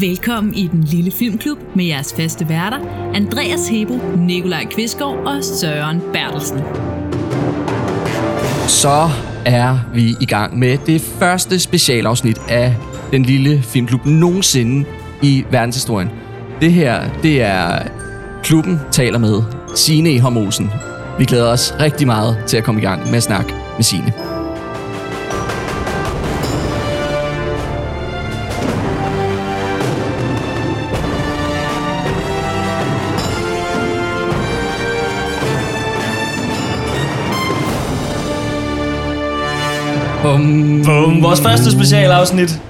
Velkommen i den lille filmklub med jeres faste værter, Andreas Hebo, Nikolaj Kvistgaard og Søren Bertelsen. Så er vi i gang med det første specialafsnit af den lille filmklub nogensinde i verdenshistorien. Det her, det er klubben taler med Signe E. Olsen. Vi glæder os rigtig meget til at komme i gang med at snakke med Signe. Bum. Bum. Vores første specialafsnit.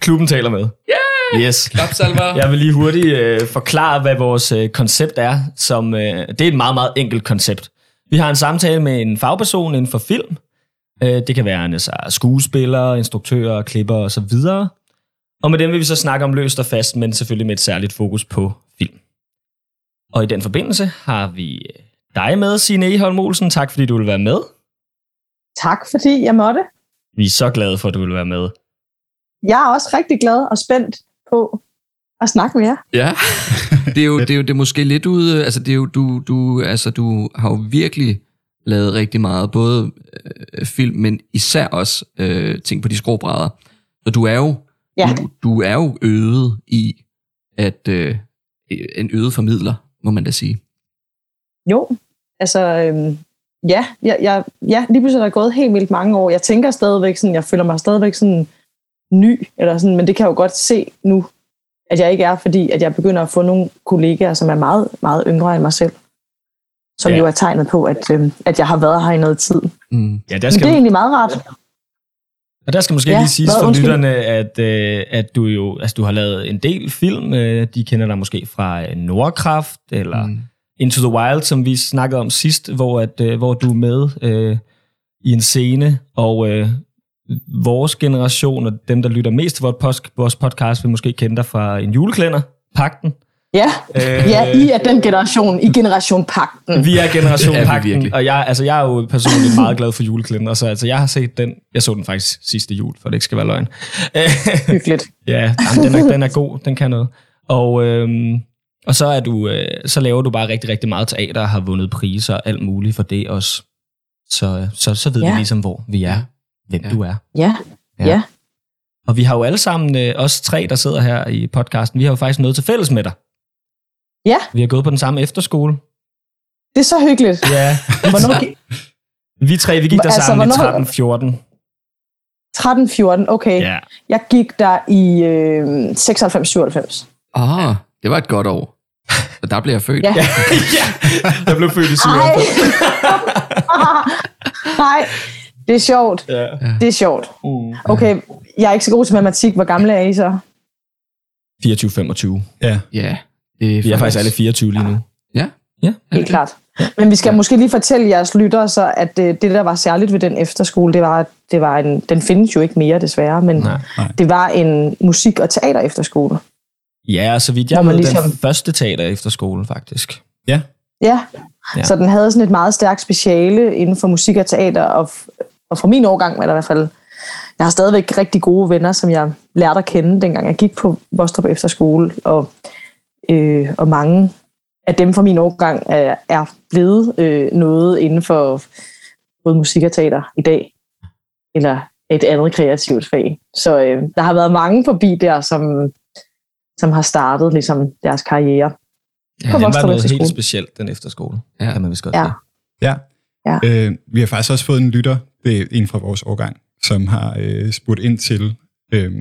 Klubben taler med. Yeah! Yes. Klapsalver. Jeg vil lige hurtigt øh, forklare, hvad vores øh, koncept er. Som, øh, det er et meget, meget enkelt koncept. Vi har en samtale med en fagperson inden for film. Øh, det kan være en altså, skuespiller, instruktører, klipper og så videre. Og med dem vil vi så snakke om løst og fast, men selvfølgelig med et særligt fokus på film. Og i den forbindelse har vi øh, dig med, Signe Eholm Olsen. Tak fordi du vil være med. Tak fordi jeg måtte. Vi er så glade for, at du vil være med. Jeg er også rigtig glad og spændt på at snakke med jer. Ja, det er jo, det er jo det er måske lidt ude, altså det er jo, du, du, altså du har jo virkelig lavet rigtig meget, både øh, film, men især også øh, ting på de skråbrædder. Så du er jo, Ja. du, du er jo øget i, at øh, en øget formidler, må man da sige. Jo, altså, øhm, ja, jeg, jeg, ja, lige pludselig er der gået helt vildt mange år. Jeg tænker stadigvæk sådan, jeg føler mig stadigvæk sådan ny, eller sådan, men det kan jeg jo godt se nu, at jeg ikke er, fordi at jeg begynder at få nogle kollegaer, som er meget, meget yngre end mig selv. Som Ja. jo er tegnet på, at, øhm, at jeg har været her i noget tid. Mm. Ja, der Men skal, det er egentlig meget rart. Og der skal måske ja, lige siges for Undskyld. lytterne, at, øh, at du jo altså, du har lavet en del film. Øh, de kender dig måske fra øh, Nordkraft, eller mm. Into the Wild, som vi snakkede om sidst, hvor, at, øh, hvor du er med øh, i en scene, og øh, vores generation, og dem, der lytter mest til vores, podcast, vil måske kende dig fra en juleklænder, Pakten. Ja, Øh, ja I er den generation, i generation Pakten. Vi er generation er vi Pakten, virkelig. og jeg, altså, jeg er jo personligt meget glad for juleklænder, så altså, jeg har set den, jeg så den faktisk sidste jul, for det ikke skal være løgn. Hyggeligt. Ja, jamen, den, er, den er god, den kan noget. Og, øhm, og så, er du, øh, så laver du bare rigtig, rigtig meget teater og har vundet priser og alt muligt for det også. Så, så, så ved ja. Vi ligesom, hvor vi er, hvem Ja. du er. Ja, Ja. ja. Og vi har jo alle sammen, øh, os tre, der sidder her i podcasten, vi har jo faktisk noget til fælles med dig. Ja. Vi har gået på den samme efterskole. det er så hyggeligt. Ja. Hvornår, Vi tre, vi gik der Altså, sammen hvornår- i 13-14. 13-14, okay. Ja. Jeg gik der i øh, 96-97. Ah, det var et godt år. Og der blev jeg født. Ja. ja, jeg blev født i Ej. 97. Nej, det er sjovt. Ja. Det er sjovt. Mm. Okay, jeg er ikke så god til matematik. Hvor gamle er I så? 24-25. Ja, Ja, det er Vi er faktisk alle 24 lige nu. Ja, Ja. Helt klart. Men vi skal måske lige fortælle jeres lyttere så, at det, det der var særligt ved den efterskole, det var, at det var en, den findes jo ikke mere desværre, men Nej. det var en musik- og teater efterskole. Ja, så vidt jeg ved, ligesom- den første teater efter skole, faktisk. ja. Ja. Ja. så den havde sådan et meget stærkt speciale inden for musik og teater, og, f- og fra min årgang var der i hvert fald, jeg har stadigvæk rigtig gode venner, som jeg lærte at kende, dengang jeg gik på Vostrup Efterskole, og, øh, og mange af dem fra min årgang er, er blevet øh, noget inden for både musik og teater i dag, eller et andet kreativt fag. Så øh, der har været mange forbi der, som, som har startet ligesom deres karriere. Ja, På Den var noget helt specielt, den efterskole, Ja. ja. kan man vist godt Ja. ja. Ja. Øh, vi har faktisk også fået en lytter, det er en fra vores årgang, som har øh, spurgt ind til, øh,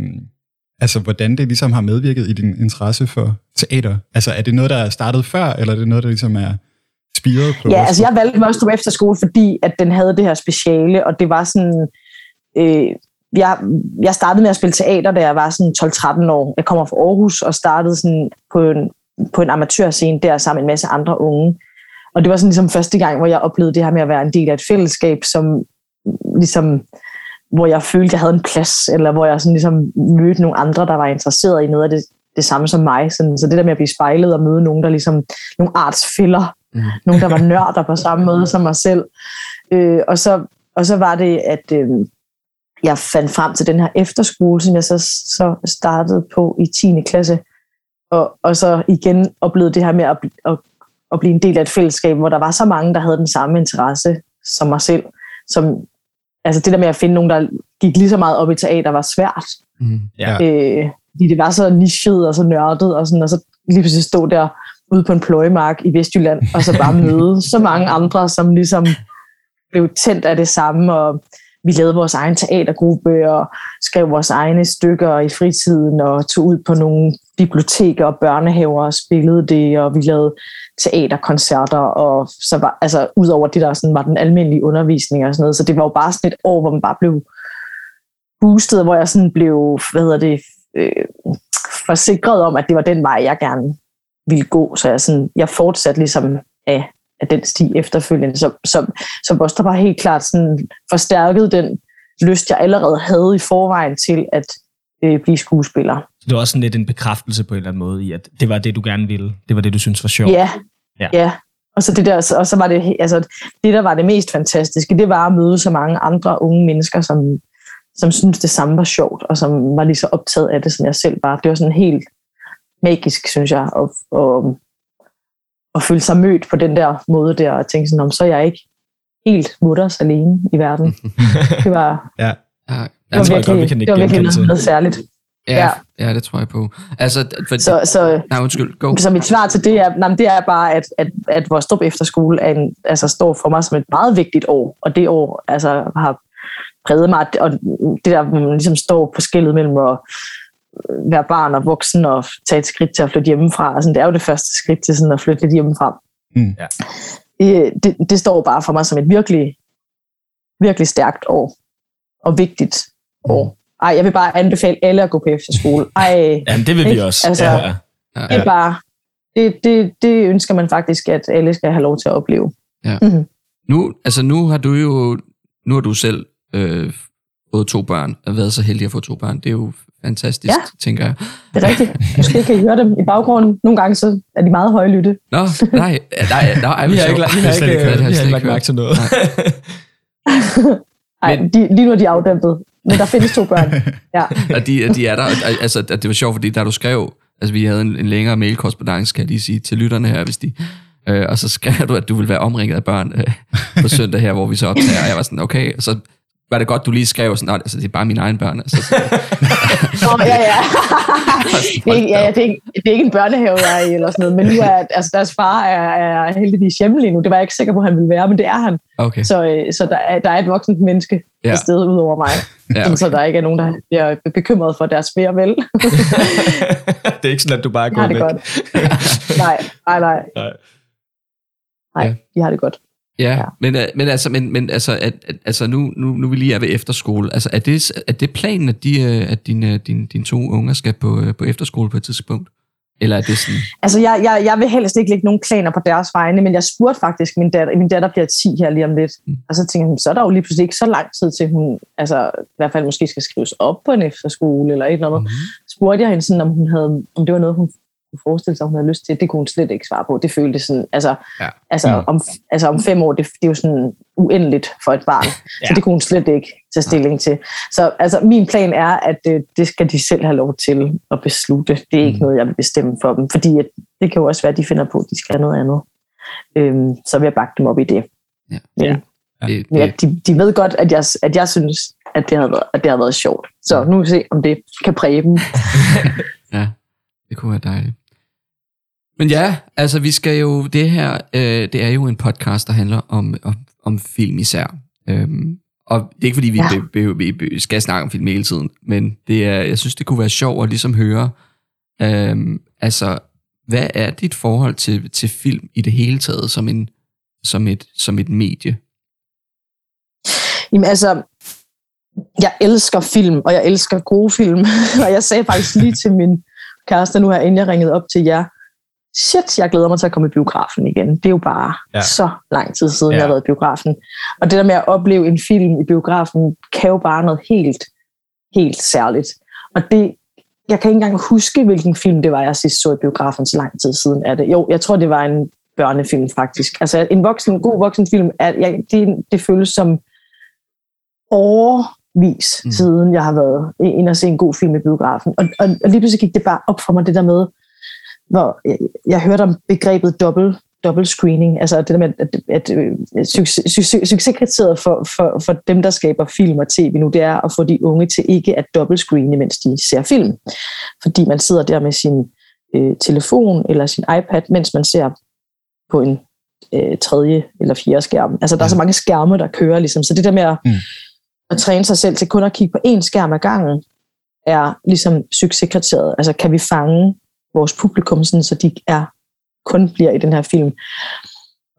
altså hvordan det ligesom har medvirket i din interesse for teater. Altså er det noget, der er startet før, eller er det noget, der ligesom er spiret på? Ja, altså jeg valgte Vostrup Efterskole, fordi at den havde det her speciale, og det var sådan... Øh, jeg, jeg startede med at spille teater, da jeg var sådan 12-13 år. Jeg kommer fra Aarhus og startede sådan på en, på en amatørscene der sammen med en masse andre unge. Og det var sådan ligesom første gang, hvor jeg oplevede det her med at være en del af et fællesskab, som ligesom, hvor jeg følte, jeg havde en plads, eller hvor jeg sådan ligesom mødte nogle andre, der var interesseret i noget af det, det samme som mig. Sådan, så det der med at blive spejlet og møde nogen, der ligesom, nogle artsfælder, Mm. nogen, der var nørder på samme måde som mig selv. Øh, og, så, og så var det, at øh, jeg fandt frem til den her efterskole, som jeg så, så startede på i 10. klasse, og, og så igen oplevede det her med at, at, at blive en del af et fællesskab, hvor der var så mange, der havde den samme interesse som mig selv. Som, altså det der med at finde nogen, der gik lige så meget op i teater, var svært. Mm. Ja. Øh, fordi det var så nichet og så nørdet, og, sådan, og så lige pludselig stå der ude på en pløjemark i Vestjylland, og så bare møde så mange andre, som ligesom blev tændt af det samme, og vi lavede vores egen teatergruppe, og skrev vores egne stykker i fritiden, og tog ud på nogle biblioteker og børnehaver og spillede det, og vi lavede teaterkoncerter, og så var, altså, ud over det, der sådan var den almindelige undervisning og sådan noget, så det var jo bare sådan et år, hvor man bare blev boostet, hvor jeg sådan blev, hvad hedder det, øh, forsikret om, at det var den vej, jeg gerne ville gå. Så jeg, sådan, jeg fortsatte ligesom af, af den sti efterfølgende, som, som, som også der var helt klart sådan forstærket den lyst, jeg allerede havde i forvejen til at øh, blive skuespiller. Så det var også sådan lidt en bekræftelse på en eller anden måde i, at det var det, du gerne ville. Det var det, du synes var sjovt. Ja, Ja. ja. Og så, det der, og så var det, altså, det, der var det mest fantastiske, det var at møde så mange andre unge mennesker, som, som synes det samme var sjovt, og som var lige så optaget af det, som jeg selv var. Det var sådan helt magisk, synes jeg, at, at føle sig mødt på den der måde der, og tænke sådan, om så er jeg ikke helt mutters alene i verden. Det var, Ja. Ja, det var tror jeg godt, vi virkelig, kan det var virkelig noget, noget særligt. ja, Ja. ja, det tror jeg på. Altså, for, Så, så, nej, undskyld, go. så mit svar til det er, nej, men det er bare, at, at, at vores Strup Efterskole er en, altså, står for mig som et meget vigtigt år, og det år altså, har præget mig, og det der, man ligesom står på skillet mellem at være barn og voksen og tage et skridt til at flytte hjemmefra. Altså, det er jo det første skridt til sådan at flytte lidt hjemmefra. Mm. Ja. Det, det, det står bare for mig som et virkelig, virkelig stærkt år og vigtigt år. Ej, jeg vil bare anbefale alle at gå på efterskole. Ej, Jamen, det vil vi Ikke? også. Altså- ja, ja. Ja, det er bare, det, det, det ønsker man faktisk, at alle skal have lov til at opleve. Nu, altså nu har du jo, nu har du selv øh, fået to børn, og været så heldig at få to børn. Det er jo fantastisk, Ja. tænker jeg. Det er rigtigt. Måske kan I høre dem i baggrunden. Nogle gange så er de meget højlytte. Nå, nej, nej, nej, Vi har ikke, vi har ikke, hørt, vi har ikke lagt hørt. mærke til noget. Nej, Men- de, lige nu er de afdæmpet. Men der findes to børn. Ja. Og de, de er der, og, altså, det var sjovt, fordi da du skrev, altså vi havde en, en længere mailkorrespondance, kan jeg lige sige, til lytterne her, hvis de, øh, og så skrev du, at du ville være omringet af børn øh, på søndag her, hvor vi så optager, og jeg var sådan, okay, og så var det godt, du lige skrev sådan, "Nå, altså det er bare mine egne børn. Altså, så, Nå, ja, ja. det, er ikke, ja, ja det, er ikke, det er ikke en børnehave, jeg er i, eller sådan noget. Men nu er altså, deres far er, er heldigvis hjemme lige nu. Det var jeg ikke sikker på, at han ville være, men det er han. okay. Så, øh, så der, er, der er et voksent menneske Ja. ja. sted ud over mig. Ja, okay. Så der ikke er nogen, der bliver bekymret for deres og vel. det er ikke sådan, at du bare det væk. godt. nej, nej, nej. Nej. Nej, Ja. de har det godt. Ja, Ja. men, øh, men altså, men, men altså, at, at, altså nu, nu, nu vi lige er ved efterskole, altså er det, er det planen, at, de, øh, at dine, dine, dine to unger skal på, øh, på efterskole på et tidspunkt? Eller er det sådan, Altså, jeg, jeg, jeg vil helst ikke lægge nogen planer på deres vegne, men jeg spurgte faktisk min datter, min datter bliver 10 her lige om lidt, Mm. og så tænkte jeg, så er der jo lige pludselig ikke så lang tid til, hun altså, i hvert fald måske skal skrives op på en efterskole eller et eller andet. Mm. Spurgte jeg hende sådan, om, hun havde, om det var noget, hun kunne forestille sig, hun havde lyst til. Det kunne hun slet ikke svare på. Det føltes sådan, altså, Ja. altså, Mm. om, altså om fem år, det, det er jo sådan uendeligt for et barn. ja. Så det kunne hun slet ikke tage stilling til. Så altså, min plan er, at øh, det skal de selv have lov til at beslutte. Det er ikke Mm. noget, jeg vil bestemme for dem, fordi at, det kan jo også være, at de finder på, at de skal have noget andet. Øhm, så vil jeg bakke dem op i det. Ja. Men, Ja. det, men ja, det, de, de ved godt, at jeg, at jeg synes, at det, har været, at det har været sjovt. Så nu vil vi se, om det kan præge dem. ja, det kunne være dejligt. Men ja, altså vi skal jo, det her, øh, det er jo en podcast, der handler om, om, om film især. Øhm, og det er ikke fordi, vi, Ja. be, be, be, skal snakke om film hele tiden, men det er, jeg synes, det kunne være sjovt at ligesom høre, øhm, altså, hvad er dit forhold til, til film i det hele taget som, en, som, et, som et medie? Jamen altså, jeg elsker film, og jeg elsker gode film. og jeg sagde faktisk lige til min kæreste nu her, inden jeg ringede op til jer, shit, jeg glæder mig til at komme i biografen igen. Det er jo bare Ja. ja. så lang tid siden, Ja. ja. jeg har været i biografen. Og det der med at opleve en film i biografen, kan jo bare noget helt, helt særligt. Og det, jeg kan ikke engang huske, hvilken film det var, jeg sidst så i biografen, så lang tid siden er det. Jo, jeg tror, det var en børnefilm faktisk. Altså en voksen, god voksenfilm, er, jeg, det, det føles som over vis, mm. siden jeg har været ind og se en god film i biografen. Og, og, og lige pludselig gik det bare op for mig, det der med, hvor jeg, jeg hørte om begrebet dobbelt double screening, altså det der med, at, at, at succes, succes, succeskriteriet for, for, for dem, der skaber film og tv nu, det er at få de unge til ikke at screene, mens de ser film. Fordi man sidder der med sin øh, telefon eller sin iPad, mens man ser på en øh, tredje eller fjerde skærm. Altså der er så mange skærme, der kører ligesom. Så det der med at, mm. at træne sig selv til kun at kigge på én skærm ad gangen, er ligesom succeskriteriet. Altså kan vi fange vores publikum, sådan, så de er kun bliver i den her film.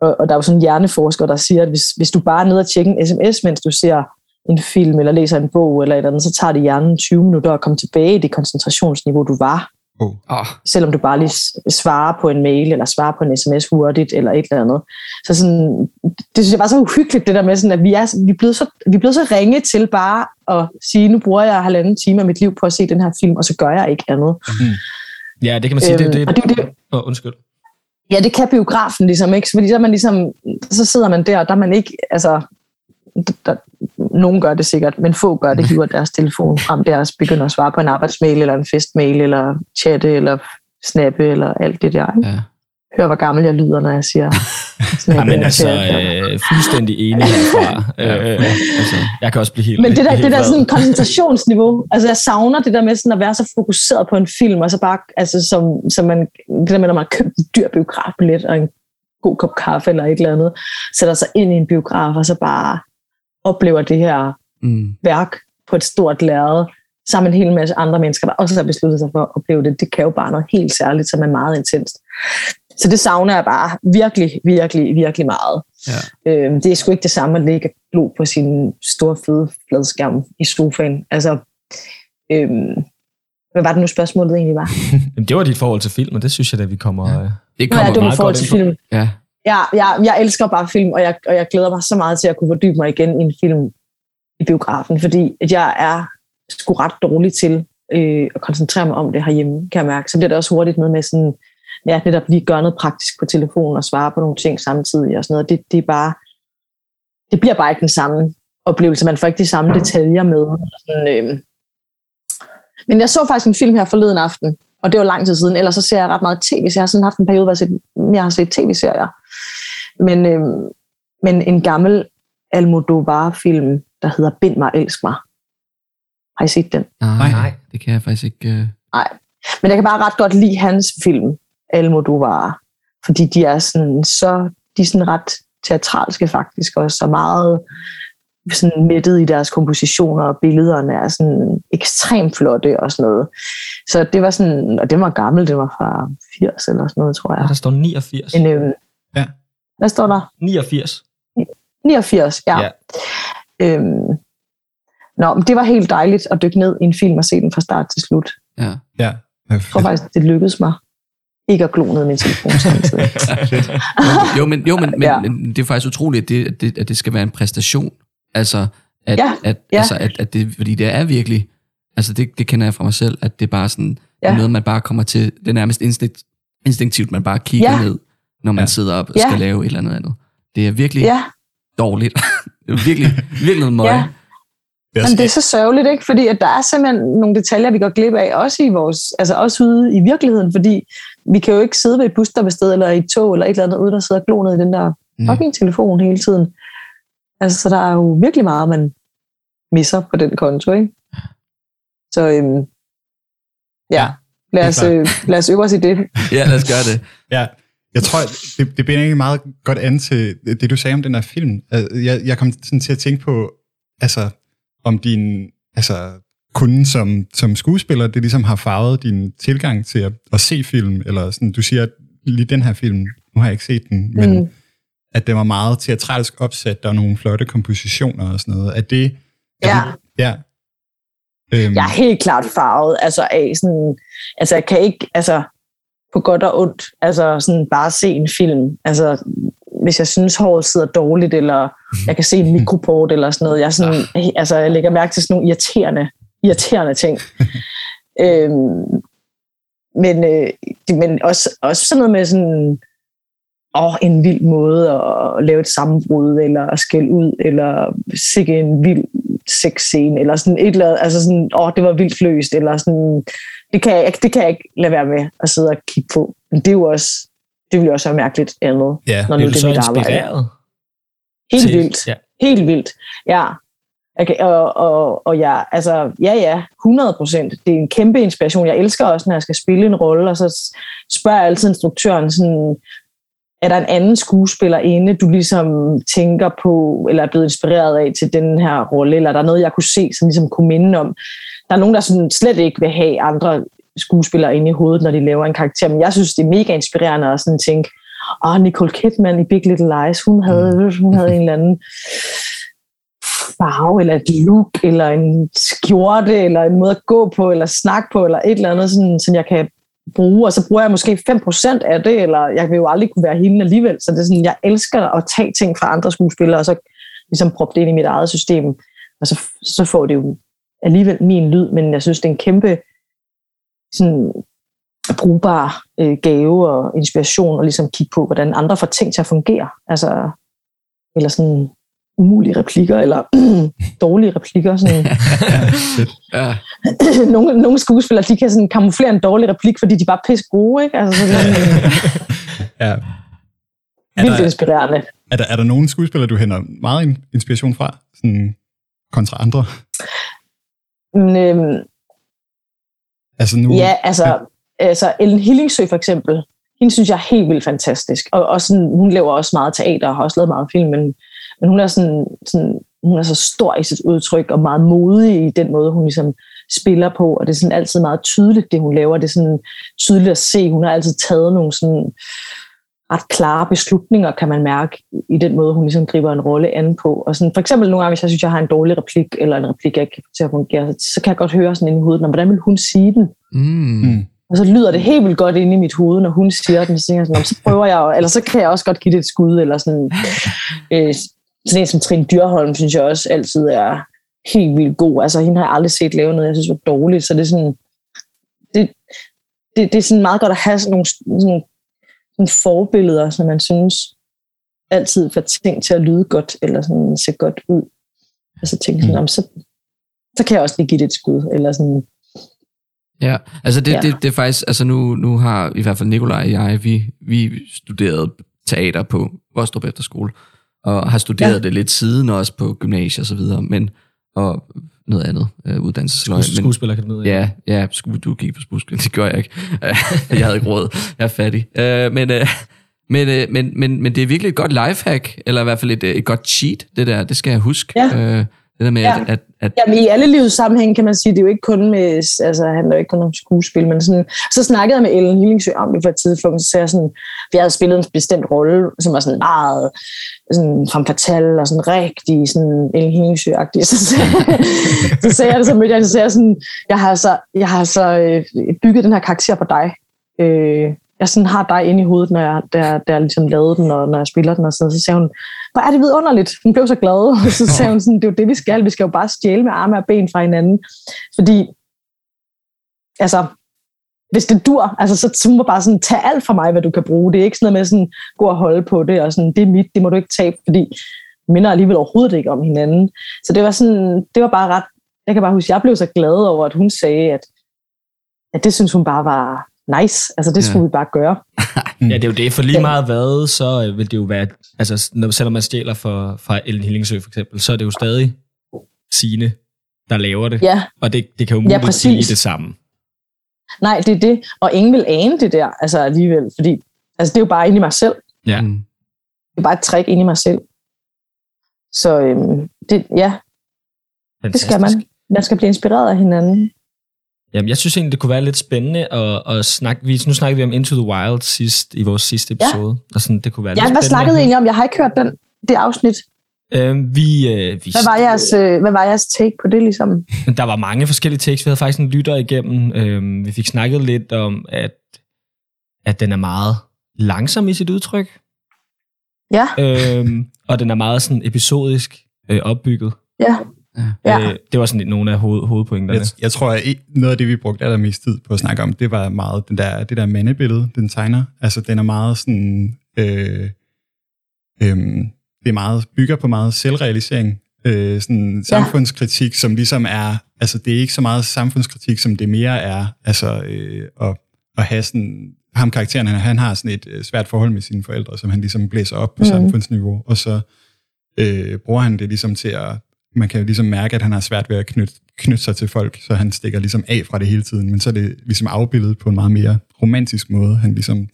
Og, og der er jo sådan en hjerneforsker, der siger, at hvis, hvis du bare er nede og tjekker en sms, mens du ser en film eller læser en bog eller et eller andet, så tager det hjernen 20 minutter at komme tilbage i det koncentrationsniveau, du var. Oh. Oh. Selvom du bare lige svarer på en mail, eller svarer på en sms hurtigt, eller et eller andet. Så sådan, det synes jeg var så uhyggeligt, det der med, sådan, at vi er, vi, er blevet så, vi er blevet så ringe til bare at sige, nu bruger jeg halvanden time af mit liv på at se den her film, og så gør jeg ikke andet. Mm. Ja, det kan man sige. Øhm, det, det, det, det, oh, undskyld. Ja, det kan biografen ligesom ikke, fordi så, man ligesom, så sidder man der, og der er man ikke, altså, der, nogen gør det sikkert, men få gør det, hiver deres telefon frem der og begynder at svare på en arbejdsmail, eller en festmail, eller chatte, eller snappe, eller alt det der. Ikke? Ja. Hør, hvor gammel jeg lyder, når jeg siger snappe. men altså, øh, fuldstændig enig herfra. øh, altså, jeg kan også blive helt Men det der, helt det der sådan koncentrationsniveau, altså jeg savner det der med sådan at være så fokuseret på en film, og så bare, altså som, som man, det der med, når man har købt en dyr biografbillet, og en god kop kaffe eller et eller andet, sætter sig ind i en biograf, og så bare oplever det her mm. værk på et stort lærred, sammen med en hel masse andre mennesker, der også har besluttet sig for at opleve det. Det kan jo bare noget helt særligt, som er meget intenst. Så det savner jeg bare virkelig, virkelig, virkelig meget. Ja. Øhm, det er sgu ikke det samme at ligge glo på sin store, fede fladskærm i sofaen. Altså, øhm, hvad var det nu spørgsmålet egentlig var? Det var dit forhold til film, og det synes jeg, at vi kommer, ja. det kommer ja, det var forhold til film. Ja. Ja, jeg, jeg elsker bare film, og jeg, og jeg glæder mig så meget til at kunne fordybe mig igen i en film i biografen, fordi at jeg er sgu ret dårlig til øh, at koncentrere mig om det herhjemme, kan jeg mærke. Så bliver det også hurtigt noget med sådan, ja, netop lige gøre noget praktisk på telefonen og svare på nogle ting samtidig og sådan noget. Det, det er bare, det bliver bare ikke den samme oplevelse. Man får ikke de samme detaljer med. Sådan, øh. Men jeg så faktisk en film her forleden aften, og det var lang tid siden. Ellers så ser jeg ret meget tv, så jeg har sådan haft en periode, hvor jeg, set, jeg har set tv-serier. Men, øh, men en gammel Almodovar-film, der hedder Bind mig, elsk mig. Har I set den? Nej, nej, det kan jeg faktisk ikke. Uh... Nej, men jeg kan bare ret godt lide hans film, Almodovar, fordi de er sådan, så, de er sådan ret teatralske faktisk, og så meget sådan mættet i deres kompositioner, og billederne er sådan ekstremt flotte og sådan noget. Så det var sådan, og det var gammel, det var fra 80 eller sådan noget, tror jeg. Ja, der står 89. En, øhm, ja. Hvad står der? 89. 89, ja. ja. Øhm, nå, men det var helt dejligt at dykke ned i en film og se den fra start til slut. Ja. ja. Jeg tror faktisk, det lykkedes mig ikke at glo ned min telefon samtidig. jo, men, jo, men, men, ja. men det er faktisk utroligt, at det, at det, at det skal være en præstation. Altså, at, ja. At, ja. altså at, at det, fordi det er virkelig, altså det, det kender jeg fra mig selv, at det er bare sådan, ja. noget, man bare kommer til, det er nærmest instinkt, instinktivt, man bare kigger ja. ned, når man ja. sidder op og ja. skal lave et eller andet andet. Det er virkelig ja. dårligt. det er virkelig, virkelig noget møg. Ja. Men det er så sørgeligt, ikke? Fordi at der er simpelthen nogle detaljer, vi går glip af, også i vores, altså også ude i virkeligheden, fordi vi kan jo ikke sidde ved et busstoppested eller i et tog eller et eller andet, uden at sidde og glo ned i den der mm. fucking telefon hele tiden. Altså, så der er jo virkelig meget, man misser på den konto, ikke? Så øhm, ja, lad os, øh, lad os øve os i det. ja, lad os gøre det. Ja, jeg tror, det, det bliver egentlig meget godt an til det, du sagde om den her film. Jeg, jeg kom sådan til at tænke på, altså, om din altså, kunde som, som skuespiller, det ligesom har farvet din tilgang til at, at se film, eller sådan, du siger, at lige den her film, nu har jeg ikke set den, men mm. at det var meget teatralsk opsat, der er nogle flotte kompositioner og sådan noget. Er det... Er ja. Det, ja. Øhm. Jeg er helt klart farvet altså af sådan, altså jeg kan ikke, altså på godt og ondt, altså sådan bare se en film, altså hvis jeg synes, håret sidder dårligt, eller jeg kan se en mikroport eller sådan noget. Jeg, sådan, ja. altså, jeg lægger mærke til sådan nogle irriterende, irriterende ting. øhm, men, øh, men også, også sådan noget med sådan, åh, en vild måde at lave et sammenbrud, eller at skælde ud, eller sikke en vild sexscene, eller sådan et eller andet, altså sådan, åh, det var vildt løst, eller sådan, det kan, jeg, det kan jeg ikke lade være med at sidde og kigge på. Men det er jo også, det ville også være mærkeligt andet, Ja, når nu det er mit arbejde. Helt til- vildt. Ja. Helt vildt, ja. Okay, og, og, og ja, altså, ja, ja, 100 procent. Det er en kæmpe inspiration. Jeg elsker også, når jeg skal spille en rolle, og så spørger jeg altid instruktøren sådan, er der en anden skuespiller inde, du ligesom tænker på, eller er blevet inspireret af til den her rolle, eller er der noget, jeg kunne se, som ligesom kunne minde om? Der er nogen, der sådan slet ikke vil have andre skuespillere inde i hovedet, når de laver en karakter, men jeg synes, det er mega inspirerende at sådan tænke, åh, Nicole Kidman i Big Little Lies, hun havde, hun havde en eller anden farve, eller et look, eller en skjorte, eller en måde at gå på, eller snakke på, eller et eller andet, sådan, som jeg kan bruge, og så bruger jeg måske 5% af det, eller jeg vil jo aldrig kunne være hende alligevel, så det er sådan, jeg elsker at tage ting fra andre skuespillere, og så ligesom proppe det ind i mit eget system, og så, så får det jo alligevel min lyd, men jeg synes, det er en kæmpe sådan, brugbar øh, gave og inspiration, og ligesom kigge på, hvordan andre får ting til at fungere, altså, eller sådan umulige replikker, eller dårlige replikker, sådan, Ja. nogle, nogle skuespillere, de kan sådan kamuflere en dårlig replik, fordi de bare er pisse gode, ikke? Altså, sådan, ja. Er vildt der, inspirerende. er, der, er der nogen skuespillere, du henter meget in- inspiration fra, sådan kontra andre? Men, øhm, Altså nu, ja, altså, altså Ellen Hillingsø for eksempel, hende synes jeg er helt vildt fantastisk. Og, og sådan, hun laver også meget teater og har også lavet meget film, men, men hun er sådan, sådan hun er så stor i sit udtryk og meget modig i den måde, hun ligesom spiller på, og det er sådan altid meget tydeligt, det hun laver. Det er sådan tydeligt at se. Hun har altid taget nogle sådan ret klare beslutninger, kan man mærke, i den måde, hun ligesom griber en rolle an på. Og sådan, for eksempel nogle gange, hvis jeg synes, jeg har en dårlig replik, eller en replik, jeg ikke kan få til at fungere, så kan jeg godt høre sådan inde i hovedet, "Nå, hvordan vil hun sige den? Mm. Mm. Og så lyder det helt vildt godt inde i mit hoved, når hun siger den. Så, tænker jeg sådan, "Nå, så prøver jeg, eller så kan jeg også godt give det et skud, eller sådan, øh, sådan en som Trine Dyrholm, synes jeg også altid er helt vildt god. Altså, hende har jeg aldrig set lave noget, jeg synes var dårligt, så det er sådan, det, det, det er sådan meget godt at have sådan nogle, sådan, sådan forbilleder, som man synes altid får ting til at lyde godt, eller sådan se godt ud. Og så tænker jeg sådan, "Nå, men så, så kan jeg også lige give det et skud, eller sådan, Ja, altså det, Ja. det, det er faktisk, altså nu, nu har i hvert fald Nikolaj og jeg, vi, vi studerede teater på Vostrup Efterskole, og har studeret ja. det lidt siden også på gymnasiet og så videre, men, og noget andet øh, uddannelsesløg. Men, Skuespillerakademiet. ja, ja, skulle du gik på skuespil, det gør jeg ikke. jeg havde ikke råd, jeg er fattig. Øh, men, øh, men, øh, men, men, men det er virkelig et godt lifehack, eller i hvert fald et, øh, et godt cheat, det der, det skal jeg huske. Ja. Øh, det der med, Ja. at, at, at Jamen, i alle livets sammenhæng kan man sige, det er jo ikke kun med, altså han handler jo ikke kun om skuespil, men sådan, så snakkede jeg med Ellen Hillingsø om det for et tidspunkt, så sagde jeg sådan, vi havde spillet en bestemt rolle, som var sådan meget sådan femme fatale og sådan rigtig sådan Ellen Hillingsø-agtig. Så, sagde- så sagde jeg det, så mødte jeg, så sagde jeg sådan, jeg har så, jeg har så øh, bygget den her karakter på dig. Øh, jeg sådan har dig inde i hovedet, når jeg, der, der ligesom lavede den, og når jeg spiller den, og sådan, noget. så sagde hun, hvor er det vidunderligt. Hun blev så glad, og så sagde hun sådan, det er jo det, vi skal. Vi skal jo bare stjæle med arme og ben fra hinanden. Fordi, altså, hvis det dur, altså, så, så må du bare sådan, tage alt fra mig, hvad du kan bruge. Det er ikke sådan noget med sådan, gå og holde på det, og sådan, det er mit, det må du ikke tabe, fordi vi minder alligevel overhovedet ikke om hinanden. Så det var sådan, det var bare ret, jeg kan bare huske, jeg blev så glad over, at hun sagde, at, at det synes hun bare var nice. Altså, det Ja. skulle vi bare gøre. Ja, det er jo det. For lige Ja. meget hvad, så øh, vil det jo være... Altså, når, selvom man stjæler for, fra Ellen Hillingsø for eksempel, så er det jo stadig Sine, der laver det. Ja, Og det, det kan jo Ja, muligt præcis. blive det samme. nej, det er det. Og ingen vil ane det der, altså alligevel, fordi altså, det er jo bare inde i mig selv. Ja. Mm. Det er bare et trick inde i mig selv. Så øhm, det, ja, det skal man. Man skal blive inspireret af hinanden. Jamen, jeg synes egentlig, det kunne være lidt spændende at, at snakke... Vi, nu snakkede vi om Into the Wild sidst, i vores sidste Ja. episode. Og sådan, det kunne være Ja, lidt hvad snakkede I egentlig om? Jeg har ikke hørt den, det afsnit. Øhm, vi, øh, vi, Hvad var, jeres, øh, hvad var jeres take på det ligesom? Der var mange forskellige tekster. Vi havde faktisk en lytter igennem. Øhm, vi fik snakket lidt om, at, at den er meget langsom i sit udtryk. Ja, Øhm, og den er meget sådan episodisk øh, opbygget. ja, ja. Øh, det var sådan lidt nogle af hoved, hovedpointerne. Jeg, jeg tror, at noget af det, vi brugte allermest tid på at snakke om, det var meget den der, det der mandebillede, den tegner. Altså, den er meget sådan... Øh, øh, det er meget, bygger på meget selvrealisering. øh, sådan samfundskritik, som ligesom er, altså det er ikke så meget samfundskritik, som det mere er, altså øh, at, at have sådan, ham karakteren, han, han har sådan et øh, svært forhold med sine forældre, som han ligesom blæser op på mm. samfundsniveau, og så øh, bruger han det ligesom til at, man kan jo ligesom mærke, at han har svært ved at knytte, knytte sig til folk, så han stikker ligesom af fra det hele tiden, men så er det ligesom afbildet på en meget mere romantisk måde, han ligesom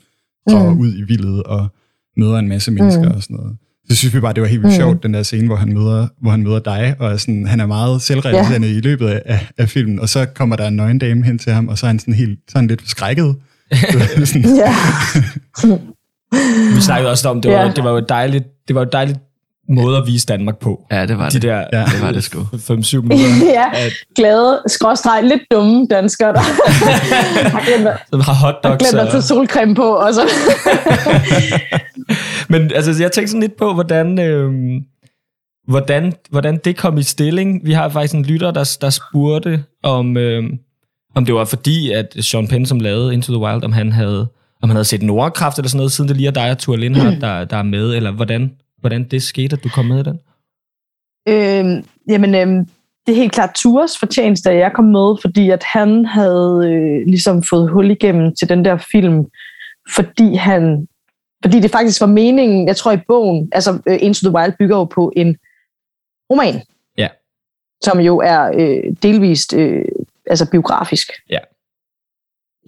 drager mm. ud i vildet og møder en masse mennesker mm. og sådan noget. Så synes vi bare, det var helt vildt mm. sjovt, den der scene, hvor han møder, hvor han møder dig, og er sådan, han er meget selvrealiserende ja. i løbet af, af, filmen, og så kommer der en nøgen dame hen til ham, og så er han sådan helt, så er han lidt forskrækket. sådan. ja. vi snakkede også om, det var, ja. det var jo dejligt, det var jo dejligt måde at vise Danmark på. Ja, det var De det. der ja, det var det sgu. 5-7 minutter. ja, at... glade, skråstreg, lidt dumme danskere, der har glemt, Som har hotdogs. Har glemt at tage solcreme på. Og så. Men altså, jeg tænkte sådan lidt på, hvordan, øh, hvordan, hvordan det kom i stilling. Vi har faktisk en lytter, der, der spurgte, om, øh, om det var fordi, at Sean Penn, som lavede Into the Wild, om han havde, om han havde set Nordkraft eller sådan noget, siden det lige er dig og Tua Lindhardt, mm. der, der er med, eller hvordan, hvordan det skete, at du kom med i den? Øh, jamen, øh, det er helt klart Tours fortjeneste, at jeg kom med, fordi at han havde øh, ligesom fået hul igennem til den der film, fordi han fordi det faktisk var meningen, jeg tror i bogen, altså øh, Into the Wild bygger jo på en roman. Ja. Som jo er øh, delvist øh, altså biografisk. Ja.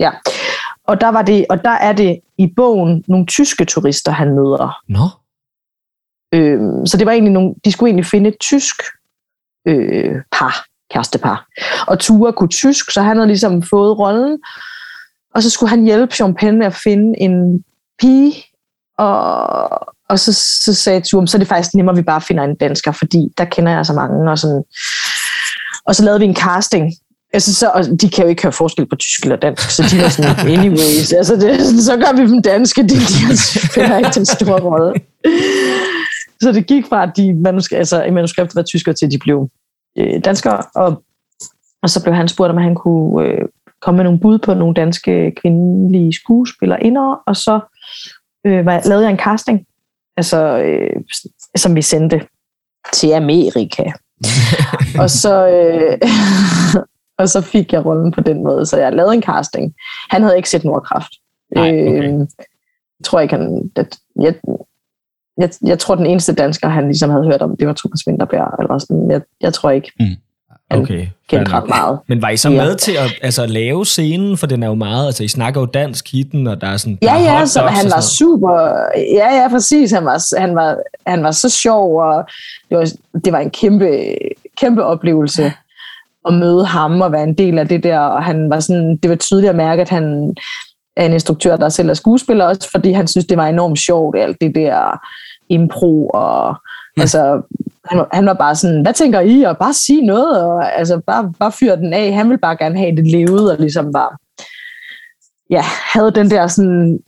Ja. Og der, var det, og der er det i bogen nogle tyske turister, han møder. Nå. Øh, så det var egentlig nogle, de skulle egentlig finde et tysk øh, par, kærestepar. Og Ture kunne tysk, så han havde ligesom fået rollen. Og så skulle han hjælpe Jean Penn med at finde en pige, og, og så, så sagde Ture, så er det faktisk nemmere, at vi bare finder en dansker, fordi der kender jeg så mange. Og, sådan. og så lavede vi en casting, Altså, så, og de kan jo ikke høre forskel på tysk eller dansk, så de var sådan, anyways, altså det, så gør vi dem danske, de, de spiller ikke den store rolle. Så det gik fra, at de manuskri- altså, i manuskriptet var tysker, til at de blev øh, danskere, og, og så blev han spurgt, om han kunne øh, komme med nogle bud på nogle danske kvindelige skuespillere og så øh, var, lavede jeg en casting, altså, øh, som vi sendte til Amerika. og så... Øh, og så fik jeg rollen på den måde, så jeg lavede en casting. Han havde ikke set Nordkraft. Nej, okay. øh, jeg tror ikke, han... Det, jeg, jeg, jeg tror, den eneste dansker, han ligesom havde hørt om, det var Thomas Winterberg. Eller sådan. Jeg, jeg tror ikke, mm. Okay, kendte ret meget. Men var I så med til at altså, lave scenen, for den er jo meget, altså I snakker jo dansk hitten, og der er sådan... Ja, ja, så han var super, ja, ja, præcis, han var, han var, han var så sjov, og det var, det var en kæmpe, kæmpe oplevelse at møde ham og være en del af det der, og han var sådan, det var tydeligt at mærke, at han er en instruktør, der selv er skuespiller også, fordi han synes, det var enormt sjovt, alt det der impro, og mm. altså, han, var, han var bare sådan, hvad tænker I? Og bare sige noget, og altså, bare, bare fyre den af. Han ville bare gerne have det levet, og ligesom bare, ja, havde den der sådan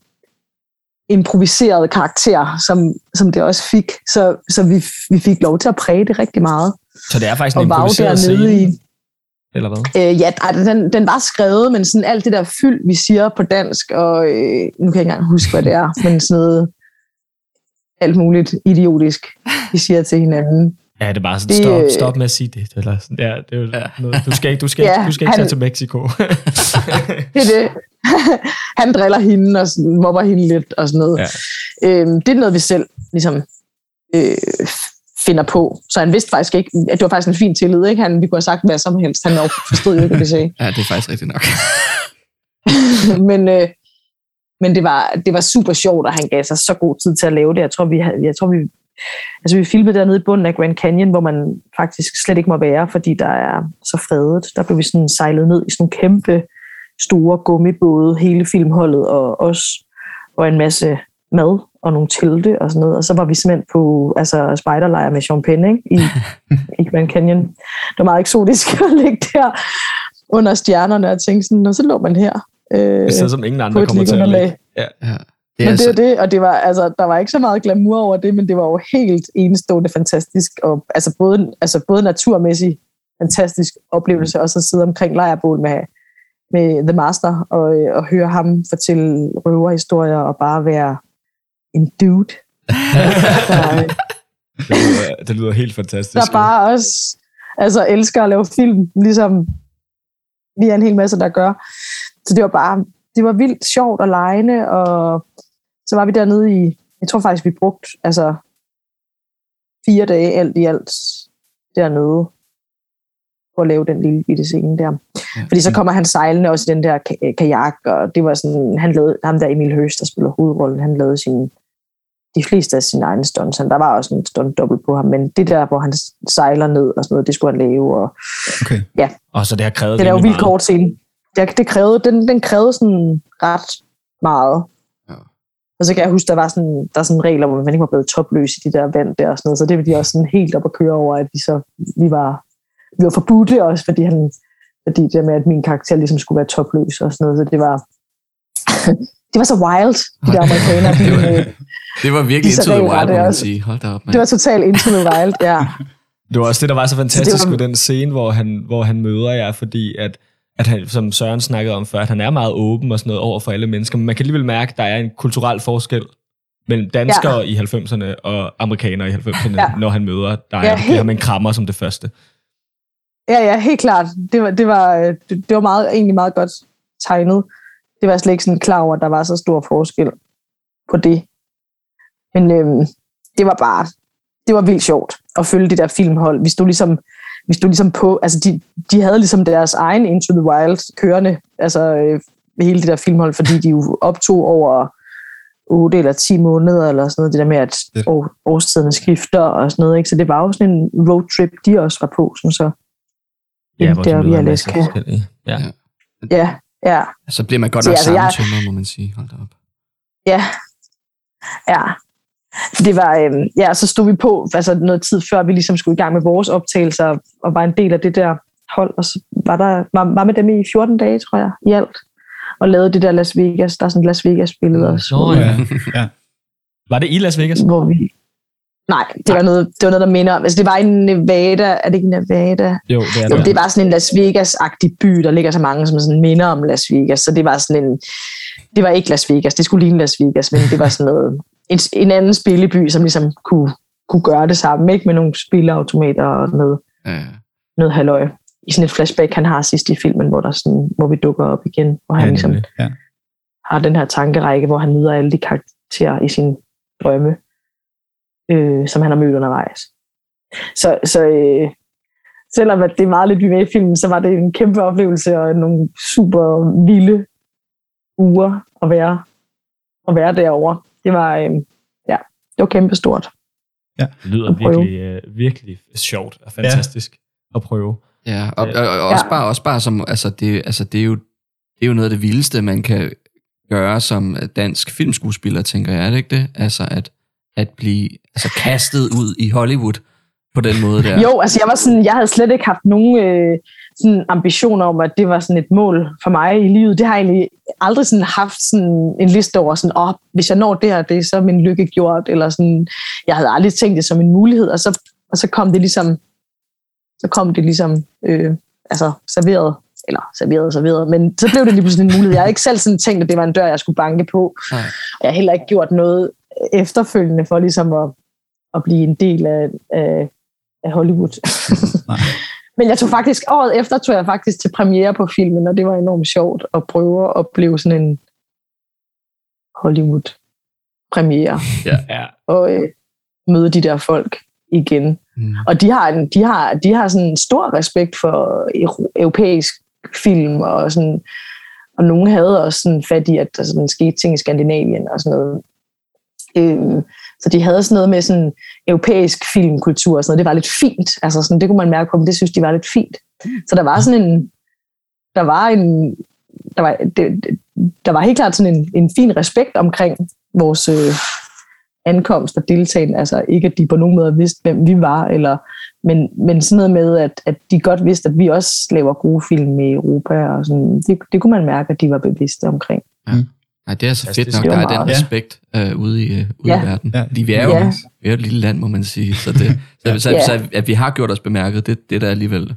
improviserede karakter, som, som det også fik. Så, så vi, vi fik lov til at præge det rigtig meget. Så det er faktisk en improviseret scene? I, eller hvad? Øh, ja, den, den var skrevet, men sådan alt det der fyld, vi siger på dansk, og øh, nu kan jeg ikke engang huske, hvad det er, men sådan noget alt muligt idiotisk, vi siger til hinanden. Ja, det er bare sådan, stop, stop med at sige det. Eller sådan, ja, det er jo ja. noget, du skal, du skal, ja, du skal ikke han, tage til Mexico. det er det. han driller hende og mobber hende lidt og sådan noget. Ja. Øhm, det er noget, vi selv ligesom øh, finder på. Så han vidste faktisk ikke, at det var faktisk en fin tillid. Ikke? Han, vi kunne have sagt hvad som helst. Han forstod jo ikke, hvad vi sagde. Ja, det er faktisk rigtigt nok. men øh, men det var, det var super sjovt, at han gav sig så god tid til at lave det. Jeg tror, vi, jeg tror, vi, altså, vi filmede dernede i bunden af Grand Canyon, hvor man faktisk slet ikke må være, fordi der er så fredet. Der blev vi sådan sejlet ned i sådan kæmpe store gummibåde, hele filmholdet og os, og en masse mad og nogle telte og sådan noget. Og så var vi simpelthen på altså, spiderlejr med Penn ikke? I, i Grand Canyon. Det var meget eksotisk at ligge der under stjernerne og tænke sådan, så lå man her. Øh, det er som ingen andre kommer til at lægge. Ja. ja. Det men altså... det er det, og det var, altså, der var ikke så meget glamour over det, men det var jo helt enestående fantastisk, og altså både, altså både naturmæssigt fantastisk oplevelse, og så sidde omkring lejrbål med, med The Master, og, og høre ham fortælle røverhistorier, og bare være en dude. der, Det lyder, det lyder helt fantastisk. der bare også altså, elsker at lave film, ligesom vi er en hel masse, der gør. Så det var bare, det var vildt sjovt og lejende, og så var vi dernede i, jeg tror faktisk, vi brugte altså fire dage alt i alt dernede for at lave den lille bitte scene der. Ja. Fordi så kommer han sejlende også i den der ka- kajak, og det var sådan, han lavede, ham der Emil Høst, der spiller hovedrollen, han lavede sin, de fleste af sine egne stunts. Han, der var også en stunt dobbelt på ham, men det der, hvor han sejler ned og sådan noget, det skulle han lave. Og, Okay. Og så det har krævet det er jo vildt kort scene. Det, det krævede, den, den krævede sådan ret meget. Ja. Og så kan jeg huske, der var sådan, der er sådan regler, hvor man ikke var blevet topløs i de der vand der og sådan noget, så det var de også sådan helt op at køre over, at vi så, vi var, vi var forbudte også, fordi han, fordi det med, at min karakter ligesom skulle være topløs og sådan noget, så det var, det var så wild, de der amerikanere. det, var, De, øh, det var virkelig Disse into the regler, wild, det må man sige. Hold da op, det var totalt into the wild, ja. Det var også det, der var så fantastisk var- med den scene, hvor han, hvor han møder jer, fordi at, at han, som Søren snakkede om før, at han er meget åben og sådan noget over for alle mennesker, men man kan alligevel mærke, at der er en kulturel forskel mellem danskere ja. i 90'erne og amerikanere i 90'erne, ja. Når han møder dig. Ja, helt- ham en krammer som det første. Ja, ja, helt klart. Det var, det var, øh, det, det var meget, egentlig meget godt tegnet. Det var jeg slet ikke sådan klar over, at der var så stor forskel på det. Men øhm, det var bare, det var vildt sjovt at følge det der filmhold. Vi stod ligesom, vi stod ligesom på, altså de, de havde ligesom deres egen Into the Wild kørende, altså øh, hele det der filmhold, fordi de jo optog over 8 eller 10 måneder, eller sådan noget, det der med, at år, årstiderne skifter og sådan noget, ikke? Så det var jo sådan en roadtrip, de også var på, som så Ja, hvor der vi er Alaska. Ja. Ja. Ja, ja, Så bliver man godt nok altså, jeg- sammentømret, må man sige. Hold da op. ja, ja. Det var, øhm, ja, så stod vi på altså noget tid før vi ligesom skulle i gang med vores optagelser og var en del af det der hold, og så var der var, var med dem i 14 dage, tror jeg, i alt, og lavede det der Las Vegas, der er sådan et Las Vegas-billede også, Nå, ja. ja. Var det i Las Vegas? hvor vi... Nej, det var, noget, det var noget, der minder om... Altså, det var i Nevada. Er det ikke Nevada? Jo, det er Jo, det. det var sådan en Las Vegas-agtig by, der ligger så mange, som sådan minder om Las Vegas. Så det var sådan en... Det var ikke Las Vegas, det skulle ligne Las Vegas, men det var sådan noget... En, en anden spilleby, som ligesom kunne, kunne gøre det samme, ikke? Med nogle spilleautomater og noget, Ja. noget halløj. I sådan et flashback, han har sidst i filmen, hvor, der sådan, hvor vi dukker op igen, hvor han Ja, ligesom nemlig. har den her tankerække, hvor han møder alle de karakterer i sin drømme, øh, som han har mødt undervejs. Så, så øh, selvom at det er meget lidt vi med i filmen, så var det en kæmpe oplevelse og nogle super vilde uger at være, at være derovre. Det var, øh, ja, det var kæmpe stort. Det lyder virkelig, øh, virkelig sjovt og fantastisk ja. at prøve. Ja, og, og, og også, Ja. bare, også bare som, altså det, altså det er jo det er jo noget af det vildeste, man kan gøre som dansk filmskuespiller, tænker jeg, er det ikke det? Altså at, at blive altså, kastet ud i Hollywood på den måde der. Jo, altså jeg var sådan, jeg havde slet ikke haft nogen øh, sådan ambitioner om, at det var sådan et mål for mig i livet. Det har jeg egentlig aldrig sådan haft sådan en liste over, sådan, oh, hvis jeg når det her, det er så min lykke gjort, eller sådan, jeg havde aldrig tænkt det som en mulighed, og så, og så kom det ligesom, så kom det ligesom, øh, altså serveret, eller serveret og serveret, men så blev det lige pludselig en mulighed. Jeg havde ikke selv sådan tænkt, at det var en dør, jeg skulle banke på, Nej. og jeg har heller ikke gjort noget efterfølgende for ligesom at, at blive en del af, af, af Hollywood. Nej. Men jeg tog faktisk, året efter tog jeg faktisk til premiere på filmen, og det var enormt sjovt at prøve at opleve sådan en Hollywood-premiere Ja. og øh, møde de der folk igen. Mm. Og de har, en, de har, de har sådan en stor respekt for euro- europæisk film, og, sådan, og nogen havde også sådan fat i, at der sådan skete ting i Skandinavien og sådan noget. Øh, så de havde sådan noget med sådan europæisk filmkultur og sådan noget. Det var lidt fint. Altså sådan, det kunne man mærke på, men det synes de var lidt fint. Så der var sådan en, der var en, der var, det, der var helt klart sådan en, en fin respekt omkring vores øh, ankomst og deltagen. Altså ikke, at de på nogen måde vidste, hvem vi var, eller, men, men sådan noget med, at, at de godt vidste, at vi også laver gode film i Europa. Og sådan, det, det kunne man mærke, at de var bevidste omkring. Nej, det er så fedt Fantastisk. nok, Det der er den respekt øh, ude, i, øh, ude Ja. i verden. Ja. Vi er jo Ja. vi er jo et lille land, må man sige. Så, det, så, så, Ja. så, at vi har gjort os bemærket, det, det er da alligevel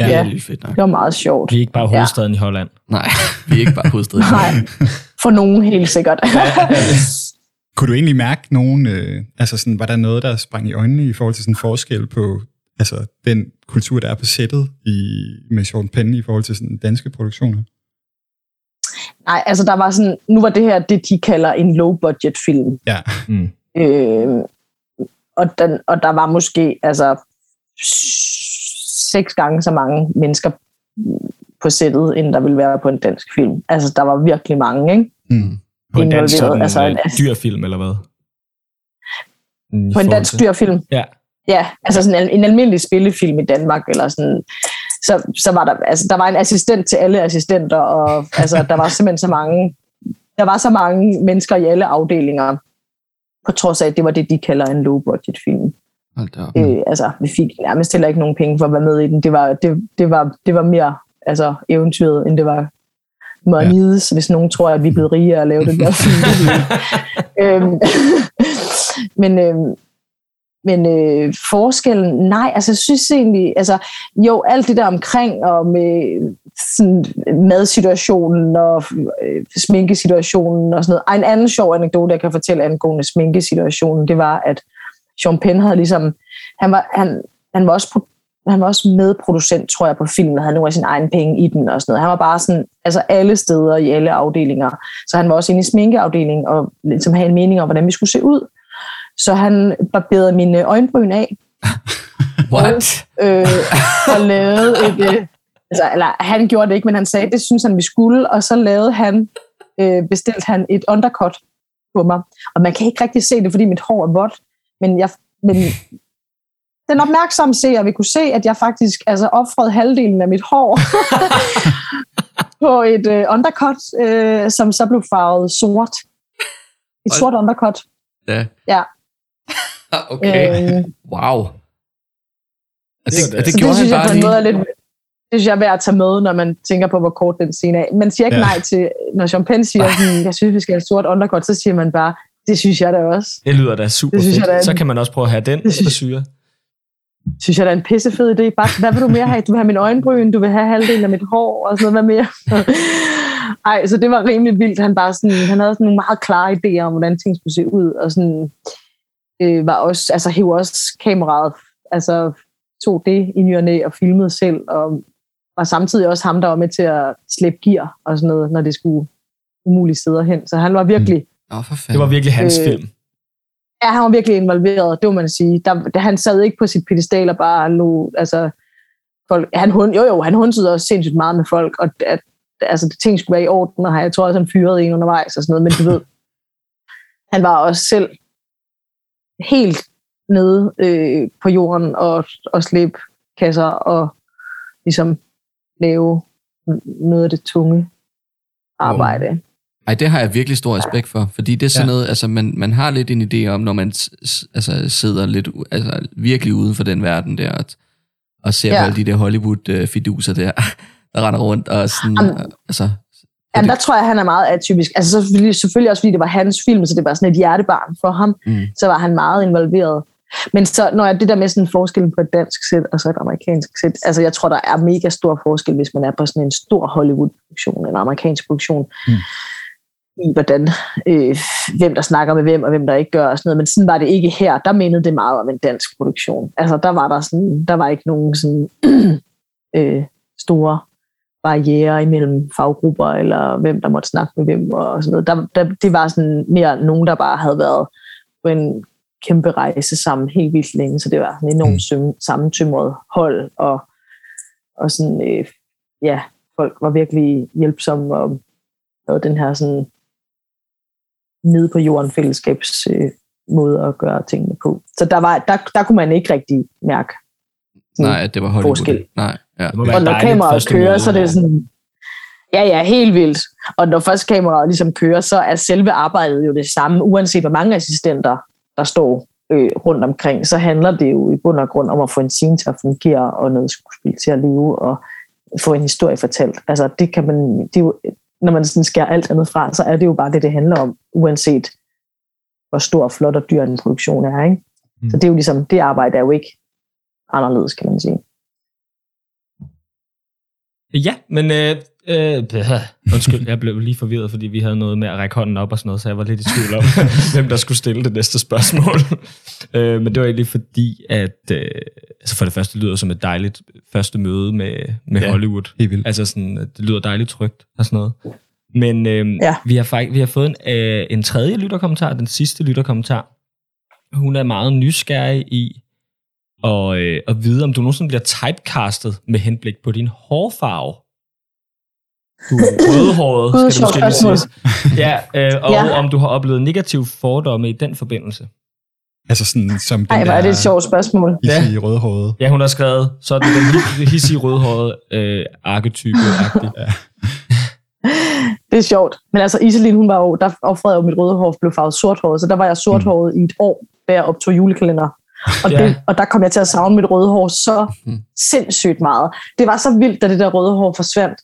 Ja. det er Ja. lidt fedt nok. Det var meget sjovt. Vi er ikke bare Ja. hovedstaden i Holland. Nej, vi er ikke bare hovedstedet. Nej, for nogen helt sikkert. kunne du egentlig mærke nogen, øh, altså sådan, var der noget, der sprang i øjnene i forhold til sådan forskel på altså, den kultur, der er på sættet i, med Sean Penn i forhold til sådan danske produktioner? Nej, altså der var sådan, nu var det her det, de kalder en low-budget film. Ja. Mm. Øh, og, den, og der var måske altså seks gange så mange mennesker på sættet, end der ville være på en dansk film. Altså, der var virkelig mange, ikke? Mm. På en dansk sådan, altså, altså, dyrfilm, eller hvad? På en dansk til- dyrfilm. Ja. Ja, altså sådan en, en almindelig spillefilm i Danmark, eller sådan, så, så var der, altså der var en assistent til alle assistenter, og altså der var simpelthen så mange, der var så mange mennesker i alle afdelinger, på trods af, at det var det, de kalder en low-budget film. Hold da op. Øh, altså, vi fik nærmest heller ikke nogen penge for at være med i den. Det var, det, det var, det var mere altså, eventyret, end det var monies, ja. hvis nogen tror, at vi er blevet rige af at lave den der film. øhm, men øhm, men øh, forskellen, nej, altså jeg synes egentlig, altså jo, alt det der omkring, og med sådan madsituationen og øh, sminkesituationen og sådan noget. Ej, en anden sjov anekdote, jeg kan fortælle angående sminkesituationen, det var, at Sean Penn havde ligesom, han var, han, han var også han var også medproducent, tror jeg, på filmen, og havde nogle af sine egne penge i den og sådan noget. Han var bare sådan, altså alle steder i alle afdelinger. Så han var også inde i sminkeafdelingen og ligesom havde en mening om, hvordan vi skulle se ud. Så han barberede mine øjenbryn af, What? øh, og lavede et... Øh, altså, eller han gjorde det ikke, men han sagde, det synes han, vi skulle, og så lavede han, øh, bestilte han et undercut på mig. Og man kan ikke rigtig se det, fordi mit hår er vådt, men, jeg, men den opmærksomme seer vil kunne se, at jeg faktisk altså, offrede halvdelen af mit hår på et øh, undercut, øh, som så blev farvet sort. Et Hold- sort undercut. Ja. Ja. Okay. Øh, Wow. Og det, Det og det gjorde det synes han jeg bare på en lige. måde er lidt, det synes jeg er værd at tage med, når man tænker på, hvor kort den scene er. Man siger ikke Ja. nej til, når Jean Penn siger, sådan, jeg synes, vi skal have et sort undercut, så siger man bare, det synes jeg da også. Det lyder da super Det synes jeg, fedt. der er- Så kan man også prøve at have den Det synes- frisyre. Synes jeg da er en pissefed idé. Bare, hvad vil du mere have? Du vil have min øjenbryn, du vil have halvdelen af mit hår, og sådan noget, hvad mere? Ej, så det var rimelig vildt. Han, bare sådan, han havde sådan nogle meget klare idéer om, hvordan ting skulle se ud, og sådan, øh, var også, altså, hævde også kameraet, altså tog det i ny og filmede selv, og var samtidig også ham, der var med til at slæbe gear og sådan noget, når det skulle umulige steder hen. Så han var virkelig, for fanden. Det var virkelig hans Øh, film. ja, han var virkelig involveret, det må man sige. Der, der, han sad ikke på sit pedestal og bare lå, altså, folk, han, hund, jo jo, han hundsede også sindssygt meget med folk, og at, altså, det ting skulle være i orden, og jeg tror også, han fyrede en undervejs og sådan noget, men du ved, han var også selv helt nede øh, på jorden og, og slæbe kasser og ligesom lave noget af det tunge arbejde. Ej, det har jeg virkelig stor respekt for, fordi det er sådan Ja. noget, altså man, man har lidt en idé om, når man altså, sidder lidt, altså virkelig uden for den verden der, og, og ser Ja. ja. alle de der Hollywood-fiduser der, der render rundt, og sådan, Jamen, altså, Jamen, der tror jeg, han er meget atypisk. Altså så selvfølgelig, selvfølgelig også, fordi det var hans film, så det var sådan et hjertebarn for ham. mm, Så var han meget involveret. Men så, når jeg det der med sådan en forskel på et dansk sæt og så et amerikansk sæt, altså jeg tror, der er mega stor forskel, hvis man er på sådan en stor Hollywood-produktion, en amerikansk produktion, Mm. i hvordan, øh, hvem der snakker med hvem, og hvem der ikke gør og sådan noget. Men sådan var det ikke her. Der mindede det meget om en dansk produktion. Altså der var der sådan, der var ikke nogen sådan øh, store barriere imellem faggrupper, eller hvem der måtte snakke med hvem, og sådan noget. Der, der, det var sådan mere nogen, der bare havde været på en kæmpe rejse sammen helt vildt længe, så det var en enormt søm, sammentømret hold, og, og sådan, øh, ja, folk var virkelig hjælpsomme, og havde den her sådan nede på jorden fællesskabs øh, måde at gøre tingene på. Så der, var, der, der kunne man ikke rigtig mærke. nej, det var Hollywood. forskel. Nej, ja. Det må være og når kameraet kører, møde. så er det sådan... Ja, ja, helt vildt. Og når først kameraet ligesom kører, så er selve arbejdet jo det samme, uanset hvor mange assistenter, der står øh, rundt omkring, så handler det jo i bund og grund om at få en scene til at fungere, og noget skuespil til at leve, og få en historie fortalt. Altså, det kan man, det er jo, når man sådan skærer alt andet fra, så er det jo bare det, det handler om, uanset hvor stor, flot og dyr en produktion er. Ikke? Mm. Så det er jo ligesom, det arbejde er jo ikke anderledes, kan man sige. Ja, men øh, Øh, undskyld, jeg blev lige forvirret, fordi vi havde noget med at række hånden op og sådan noget, så jeg var lidt i tvivl om, hvem der skulle stille det næste spørgsmål. øh, men det var egentlig fordi, at øh, altså for det første det lyder som et dejligt første møde med, med Ja, Hollywood. helt vildt. Altså sådan, at det lyder dejligt trygt og sådan noget. Men øh, ja. Ja. vi, har faktisk, vi har fået en, øh, en tredje lytterkommentar, den sidste lytterkommentar. Hun er meget nysgerrig i at, øh, at vide, om du nogensinde bliver typecastet med henblik på din hårfarve. Du er rødhåret, skal det måske lige. Ja, øh, og Ja. om du har oplevet negative fordomme i den forbindelse. Altså sådan som den Ej, hvor er det et sjovt spørgsmål. Ja. i rødhåret. Ja, hun har skrevet, så er det den hi- hissige rødhårede øh, arketype-agtig. Ja. Det er sjovt. Men altså, Iselin, hun var jo, der offrede jo mit røde hår, blev farvet sorthåret, så der var jeg sorthåret mm. i et år, da jeg optog julekalender. Og, Ja. det, og der kom jeg til at savne mit røde hår så sindssygt meget. Det var så vildt, da det der røde hår forsvandt.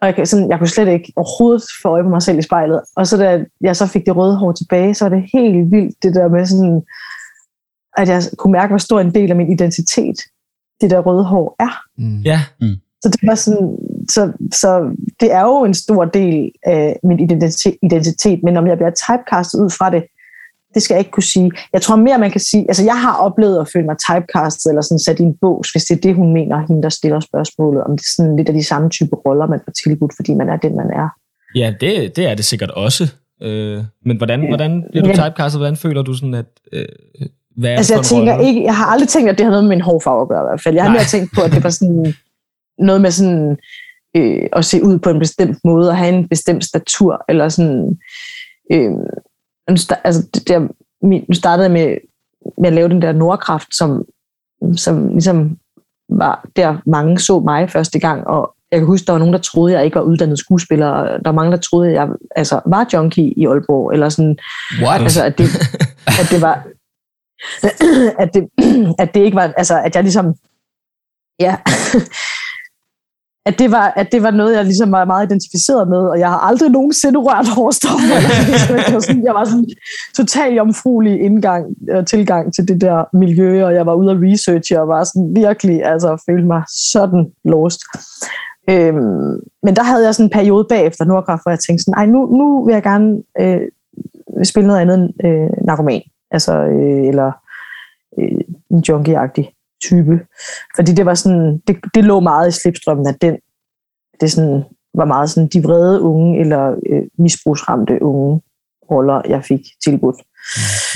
Og jeg, kan, sådan, jeg kunne slet ikke overhovedet få øje på mig selv i spejlet. Og så da jeg så fik det røde hår tilbage, så var det helt vildt, det der med sådan, at jeg kunne mærke, hvor stor en del af min identitet det der røde hår er. Mm. ja, Så det var sådan, så, så det er jo en stor del af min identitet, identitet, men om jeg bliver typecastet ud fra det, det skal jeg ikke kunne sige. Jeg tror mere, man kan sige, altså jeg har oplevet at føle mig typecastet, eller sådan sat i en bås, hvis det er det, hun mener, hende der stiller spørgsmålet, om det er sådan lidt af de samme type roller, man får tilbudt, fordi man er den, man er. ja det, det er det sikkert også. Øh, men hvordan, hvordan bliver du Ja. typecastet? Hvordan føler du sådan, at... Øh, hvad er Altså jeg tænker rolle? ikke, jeg har aldrig tænkt, at det har noget med min hårfarve at gøre i hvert fald. Jeg har Nej. mere tænkt på, at det var sådan noget med sådan øh, at se ud på en bestemt måde, og have en bestemt statur, eller sådan... Øh, altså, det der, min, nu startede jeg med, med at lave den der Nordkraft, som, som ligesom var der mange så mig første gang, og jeg kan huske, der var nogen, der troede, jeg ikke var uddannet skuespiller, og der var mange, der troede, jeg altså, var junkie i Aalborg, eller sådan, What? Altså, at det, at det var... At det, at det ikke var... Altså, at jeg ligesom... Ja. At det, var, at det var noget, jeg ligesom var meget identificeret med, og jeg har aldrig nogensinde rørt hårstoffer. Jeg var sådan- Jeg var sådan jomfruelig indgang, øh, tilgang til det der miljø, og jeg var ude at researche, og var sådan virkelig, altså følte mig sådan lost. Øhm, men der havde jeg sådan en periode bagefter Nordkraft, hvor jeg tænkte sådan, ej, nu, nu vil jeg gerne øh, spille noget andet end øh, narkoman. Altså, øh, eller øh, en junkie-agtig type. Fordi det var sådan, det, det lå meget i slipstrømmen, at den, det sådan, var meget sådan de vrede unge, eller øh, misbrugsramte unge roller, jeg fik tilbudt.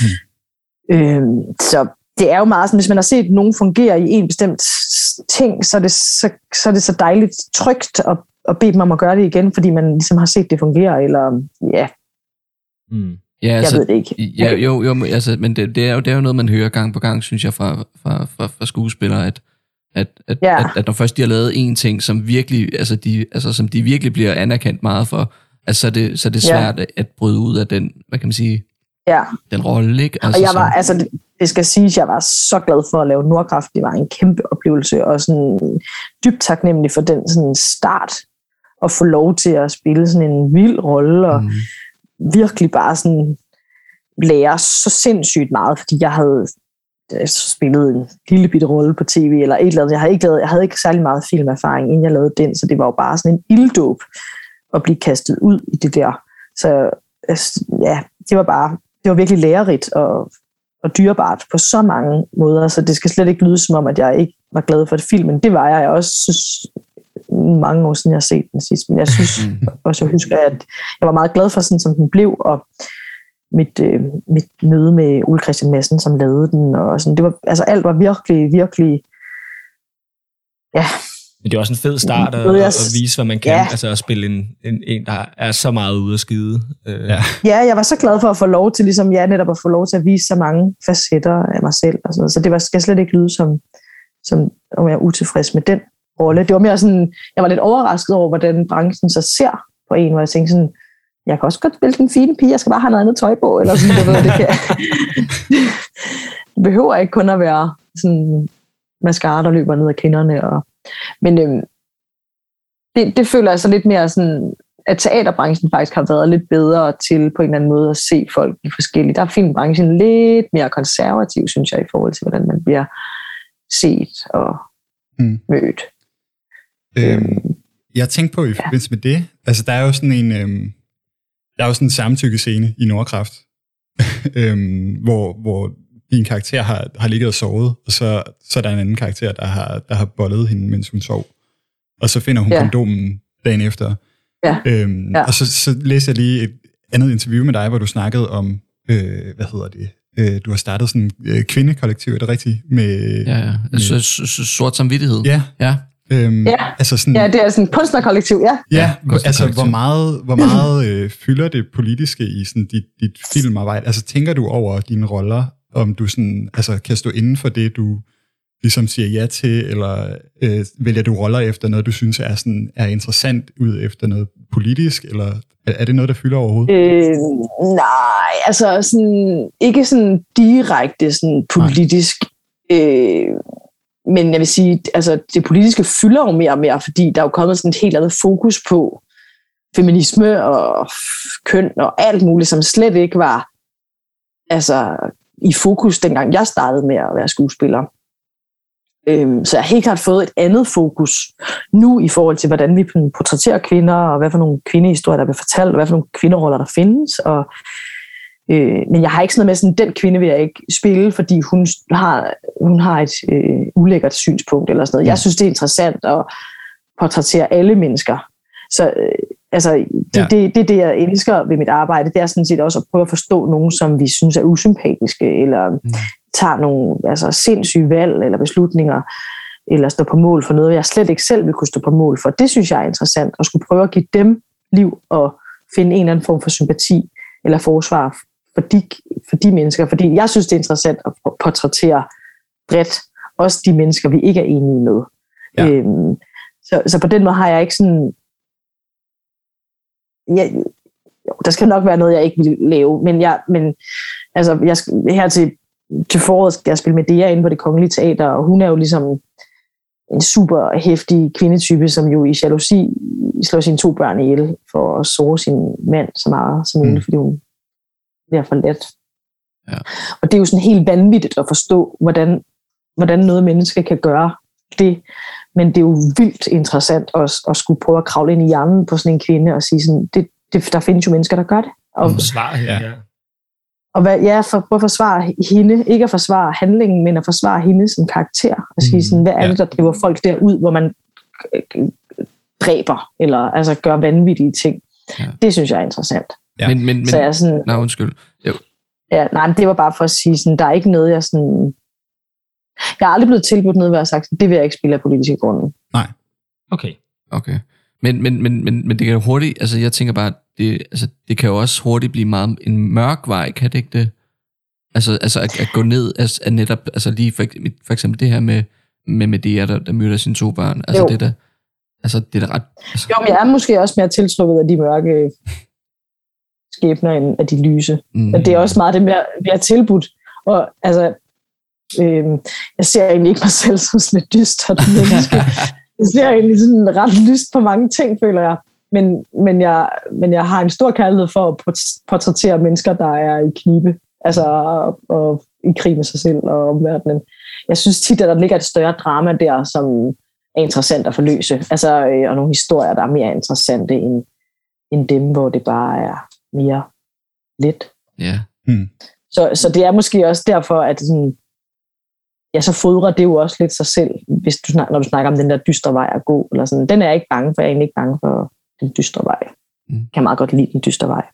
Mm. Øhm, så det er jo meget sådan, hvis man har set nogen fungere i en bestemt ting, så er det så, så, er det så dejligt trygt at, at bede dem om at gøre det igen, fordi man ligesom har set det fungere, eller ja, Mm. Ja, jeg altså, ved det ikke. Ja, jo, jo, men altså, men det, det, er jo, det er jo noget, man hører gang på gang, synes jeg, fra, fra, fra, fra skuespillere, at, at, at, Ja. at, at når først de har lavet en ting, som virkelig, altså de, altså, som de virkelig bliver anerkendt meget for, altså, så er det, så er det Ja. svært at bryde ud af den, hvad kan man sige, Ja. den rolle, ikke? Altså, Og jeg var, så- altså, det, det skal siges, jeg var så glad for at lave Nordkraft. Det var en kæmpe oplevelse, og sådan dybt taknemmelig for den sådan start, at få lov til at spille sådan en vild rolle, og Mm virkelig bare sådan lære så sindssygt meget, fordi jeg havde spillet en lille bitte rolle på tv, eller et eller andet. Jeg havde ikke, lavet, jeg havde ikke særlig meget filmerfaring, inden jeg lavede den, så det var jo bare sådan en ilddåb at blive kastet ud i det der. Så altså, ja, det var bare, det var virkelig lærerigt og, og dyrebart på så mange måder, så det skal slet ikke lyde som om, at jeg ikke var glad for det filmen. Det var jeg, jeg også synes, mange år siden, jeg har set den sidst, men jeg synes også, jeg husker, at jeg var meget glad for, sådan som den blev, og mit, øh, mit møde med Ole Christian Madsen, som lavede den, og sådan, det var, altså alt var virkelig, virkelig, ja, Men det er også en fed start at, jeg at, vise, hvad man kan. Ja. Altså at spille en, en, en, der er så meget ude at skide. Øh, Ja. ja, jeg var så glad for at få lov til, ligesom ja, netop at få lov til at vise så mange facetter af mig selv, og sådan noget. så det var, skal slet ikke lyde som, som om jeg er utilfreds med den rolle. Det var mere sådan, jeg var lidt overrasket over, hvordan branchen så ser på en, hvor jeg tænkte sådan, jeg kan også godt spille den fine pige, jeg skal bare have noget andet tøj på, eller sådan, du ved, det, kan. det behøver ikke kun at være sådan mascara, der løber ned ad kinderne. Og, men øhm, det, det føler jeg så lidt mere sådan, at teaterbranchen faktisk har været lidt bedre til på en eller anden måde at se folk i forskellige. Der er filmbranchen lidt mere konservativ, synes jeg, i forhold til, hvordan man bliver set og Mm. mødt. Øhm, jeg tænkte på i forbindelse med det, altså der er jo sådan en, øhm, der er jo sådan en samtykkescene i Nordkraft, øhm, hvor, hvor din karakter har, har ligget og sovet, og så, så er der en anden karakter, der har, der har bollet hende, mens hun sov. Og så finder hun Ja. kondomen dagen efter. Ja. Øhm, Ja. Og så, så læste jeg lige et andet interview med dig, hvor du snakkede om, øh, hvad hedder det, øh, du har startet sådan en øh, kvindekollektiv, er det rigtigt? Med, Ja, ja. Altså, s- s- sort samvittighed. ja, Ja. Øhm, Ja. altså sådan, Ja, det er sådan et kunstnerkollektiv, ja. Ja, altså hvor meget, hvor meget øh, fylder det politiske i sådan dit, dit filmarbejde? Altså tænker du over dine roller, om du sådan, altså, kan stå inden for det, du ligesom siger ja til, eller øh, vælger du roller efter noget, du synes er, sådan, er interessant ud efter noget politisk, eller er, er det noget, der fylder overhovedet? Øh, nej, altså sådan, ikke sådan direkte sådan politisk. Øh, men jeg vil sige, altså det politiske fylder jo mere og mere, fordi der er jo kommet sådan et helt andet fokus på feminisme og køn og alt muligt, som slet ikke var altså, i fokus, dengang jeg startede med at være skuespiller. Øhm, så jeg har helt klart fået et andet fokus nu i forhold til, hvordan vi portrætterer kvinder, og hvad for nogle kvindehistorier, der bliver fortalt, og hvad for nogle kvinderoller, der findes. Og, øh, men jeg har ikke sådan noget med, sådan, den kvinde vil jeg ikke spille, fordi hun har, hun har et øh, ulækkert synspunkt eller sådan noget. Jeg synes, det er interessant at portrættere alle mennesker. Så øh, altså, det, Ja. det, det er det, jeg elsker ved mit arbejde. Det er sådan set også at prøve at forstå nogen, som vi synes er usympatiske, eller mm. tager nogle altså, sindssyge valg eller beslutninger, eller står på mål for noget, jeg slet ikke selv vil kunne stå på mål for. Det synes jeg er interessant, at skulle prøve at give dem liv og finde en eller anden form for sympati eller forsvar for de, for de mennesker. Fordi jeg synes, det er interessant at portrættere bredt, også de mennesker, vi ikke er enige med. Ja. Øhm, så, så på den måde har jeg ikke sådan... Jeg, jo, der skal nok være noget, jeg ikke vil lave, men, jeg, men altså, jeg, her til, til foråret skal jeg spille Medea inde på det kongelige teater, og hun er jo ligesom en super hæftig kvindetype, som jo i jalousi slår sine to børn ihjel for at såre sin mand så meget som muligt, mm. fordi hun bliver for let. Ja. Og det er jo sådan helt vanvittigt at forstå, hvordan, hvordan noget menneske kan gøre det. Men det er jo vildt interessant at, at skulle prøve at kravle ind i hjernen på sådan en kvinde og sige sådan, det, det, der findes jo mennesker, der gør det. Og, Forsvar hende, Ja. og hvad, ja, for, prøve at forsvare hende, ikke at forsvare handlingen, men at forsvare hende som karakter. Og sige sådan, hvad er det, der driver folk derud, hvor man øh, dræber, eller altså gør vanvittige ting. Ja. Det synes jeg er interessant. Ja. Men, men, men, Så jeg sådan, nej, undskyld. ja, nej, men det var bare for at sige, sådan, der er ikke noget, jeg sådan... Jeg er aldrig blevet tilbudt noget, hvor jeg har sagt, det vil jeg ikke spille af politiske grunde. Okay. Okay. Men, men, men, men, men det kan jo hurtigt, altså jeg tænker bare, det, altså, det kan jo også hurtigt blive meget en mørk vej, kan det ikke det? Altså, altså at, at gå ned, altså, at netop, altså lige for, for eksempel det her med, med Medea, der, der myrder sine to børn, altså Jo. det der, altså det er da ret, altså, Jo, men jeg er måske også mere tiltrukket af de mørke skæbner end af de lyse. mm, Men det er også meget det, vi har tilbudt. Og altså, øh, jeg ser egentlig ikke mig selv som sådan et dystert menneske. Jeg ser egentlig sådan ret lyst på mange ting, føler jeg. Men, men, jeg, men jeg har en stor kærlighed for at port- portrættere mennesker, der er i knibe. Altså og, og i krig med sig selv og omverdenen. Jeg synes tit, at der ligger et større drama der, som er interessant at forløse. Altså, øh, og nogle historier, der er mere interessante end, end dem, hvor det bare er mere let. ja, Så, så det er måske også derfor, at sådan, ja, så fodrer det jo også lidt sig selv, hvis du snak, når du snakker om den der dystre vej at gå. Eller sådan. Den er jeg ikke bange for. Jeg er egentlig ikke bange for den dystre vej. Mm. Jeg kan meget godt lide den dystre vej.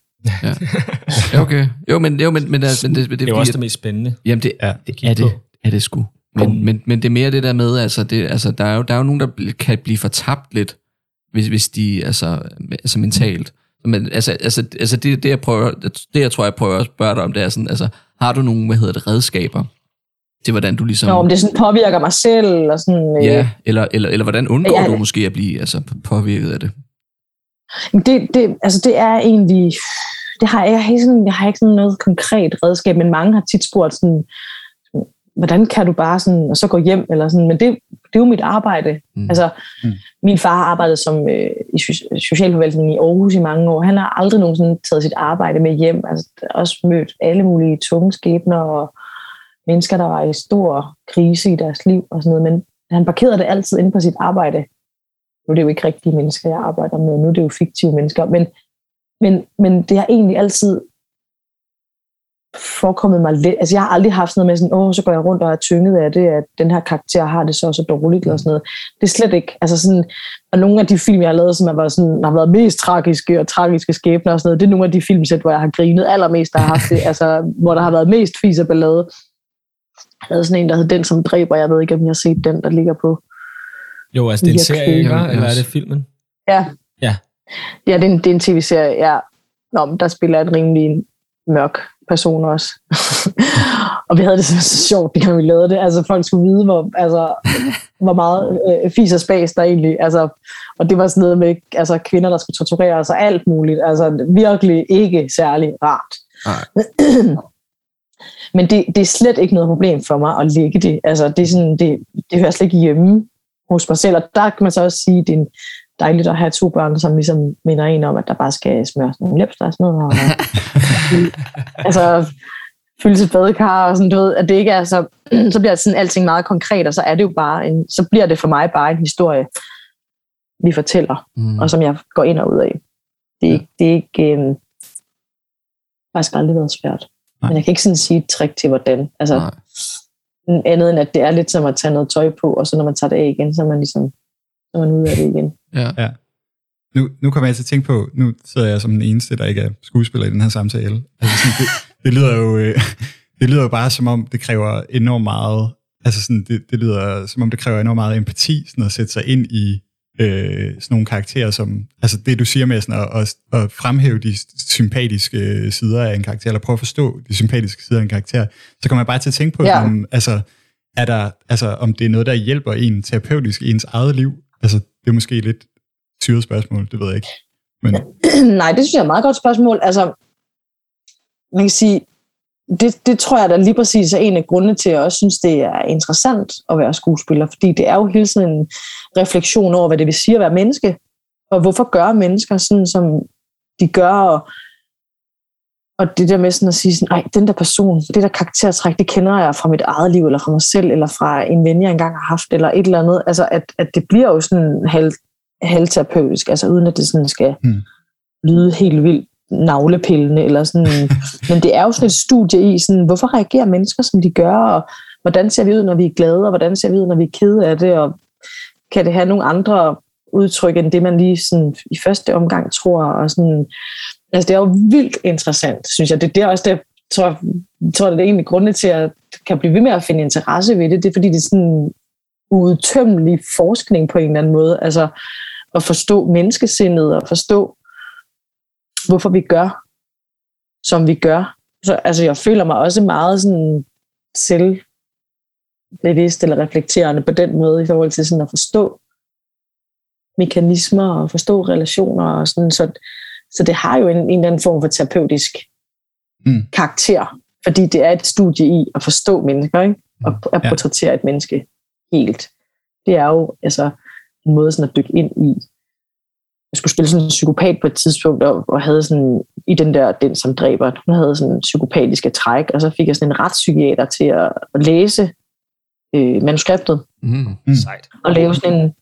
ja, okay. Jo, men, jo, men, men, altså, men det, det, Det er jo også det mest spændende. Jamen, det, Ja. det er det. Er det sgu. Men, men, men det er mere det der med, altså, det, altså der, er jo, der er jo nogen, der kan blive fortabt lidt, hvis, hvis de, altså, altså mentalt. Men altså, altså, altså det, det, jeg prøver, det, jeg tror, jeg prøver at spørge dig om, det er sådan, altså, har du nogle, hvad hedder det, redskaber til, hvordan du ligesom... Nå, om det sådan påvirker mig selv, eller sådan... øh, Ja, eller, eller, eller hvordan undgår Ja. du måske at blive altså, påvirket af det? Det, det, altså det er egentlig... Det har, jeg, har ikke sådan, jeg har ikke sådan noget konkret redskab, men mange har tit spurgt sådan, hvordan kan du bare sådan, og så gå hjem, eller sådan, men det, det er jo mit arbejde. Mm. Altså, Mm. min far har arbejdet som øh, i so- socialforvaltningen i Aarhus i mange år. Han har aldrig nogensinde taget sit arbejde med hjem. Altså, også mødt alle mulige tunge skæbner og mennesker, der var i stor krise i deres liv og sådan noget, men han parkerede det altid inde på sit arbejde. nu er det jo ikke rigtige mennesker, jeg arbejder med, nu er det jo fiktive mennesker, men, men, men det har egentlig altid forekommet mig lidt, altså jeg har aldrig haft sådan noget med sådan, åh, så går jeg rundt og er tynget af det, at den her karakter har det så så dårligt, eller sådan noget. Det er slet ikke, altså sådan, og nogle af de film, jeg har lavet, som har været, sådan, har været mest tragiske og tragiske skæbner og sådan noget, det er nogle af de filmsæt, hvor jeg har grinet allermest, der har haft det, altså, hvor der har været mest fis og ballade. Jeg havde sådan en, der hed Den, som dræber, jeg ved ikke, om jeg har set den, der ligger på. Jo, altså det er en serie, ikke? Eller er det filmen? Ja. Ja. Ja, det er en, det er en tv-serie, ja. Nå, men der spiller en rimelig mørk person også. og vi havde det så, så sjovt, da vi lavede det. Altså, folk skulle vide, hvor, altså, hvor meget øh, fis og spas der egentlig... Altså, og det var sådan noget med altså, kvinder, der skulle torturere og alt muligt. Altså, virkelig ikke særlig rart. Men det, det er slet ikke noget problem for mig at lægge det. Altså, det, er sådan, det, det hører slet ikke hjemme hos mig selv. Og der kan man så også sige, at det er en dejligt at have to børn, som ligesom minder en om, at der bare skal smøres nogle læbster og sådan noget. Og, altså, fylde sit badekar og sådan, du ved, at det ikke er så, så bliver sådan alting meget konkret, og så er det jo bare en, så bliver det for mig bare en historie, vi fortæller, Mm. og som jeg går ind og ud af. Det er, ikke- det er ikke, øh, faktisk aldrig været svært. Nej. Men jeg kan ikke sådan sige et trick til, hvordan. Altså, Nej. andet end at det er lidt som at tage noget tøj på, og så når man tager det af igen, så er man ligesom så er man ude af det igen. Ja. Nu, nu kommer jeg til at tænke på, nu sidder jeg som den eneste, der ikke er skuespiller i den her samtale. Altså sådan, det, det, lyder jo, øh, det lyder jo bare som om, det kræver enormt meget, altså sådan, det, det lyder som om, det kræver enormt meget empati, sådan at sætte sig ind i øh, sådan nogle karakterer, som, altså det du siger med sådan at, at, at fremhæve de sympatiske sider af en karakter, eller prøve at forstå de sympatiske sider af en karakter, så kommer jeg bare til at tænke på, Ja. om, altså, er der, altså, om det er noget, der hjælper en terapeutisk i ens eget liv. Altså, det er måske lidt syret spørgsmål, det ved jeg ikke. Men, Nej, det synes jeg er et meget godt spørgsmål. Altså, man kan sige, det, det tror jeg da lige præcis er en af grundene til, at jeg også synes, det er interessant at være skuespiller, fordi det er jo hele tiden en refleksion over, hvad det vil sige at være menneske, og hvorfor gør mennesker sådan, som de gør, og, og det der med sådan at sige, sådan, Ej, den der person, det der karaktertræk, det kender jeg fra mit eget liv, eller fra mig selv, eller fra en ven, jeg engang har haft, eller et eller andet. Altså, at, at det bliver jo sådan halv, halvterapeutisk, altså uden at det sådan skal Hmm. lyde helt vildt navlepillende, eller sådan. men det er jo sådan et studie i, sådan, hvorfor reagerer mennesker, som de gør, og hvordan ser vi ud, når vi er glade, og hvordan ser vi ud, når vi er kede af det, og kan det have nogle andre udtryk, end det man lige sådan, i første omgang tror, og sådan, altså det er jo vildt interessant, synes jeg. Det, det er også det, tror, jeg tror, det er egentlig grunde til, at jeg kan blive ved med at finde interesse ved det, det er fordi, det er sådan udtømmelig forskning på en eller anden måde, altså at forstå menneskesindet, og forstå, hvorfor vi gør, som vi gør. Så, altså, jeg føler mig også meget sådan selvbevidst eller reflekterende på den måde, i forhold til sådan at forstå mekanismer og forstå relationer og sådan, så, så det har jo en, en eller anden form for terapeutisk Mm. karakter, fordi det er et studie i at forstå mennesker, ikke? og at Ja. portrættere et menneske helt. Det er jo altså en måde sådan at dykke ind i. Jeg skulle spille sådan en psykopat på et tidspunkt, og, og havde sådan, i den der, den som dræber, hun havde sådan psykopatiske træk, og så fik jeg sådan en retspsykiater til at, at læse øh, manuskriptet, Mm. Mm. Sejt. og lave sådan en,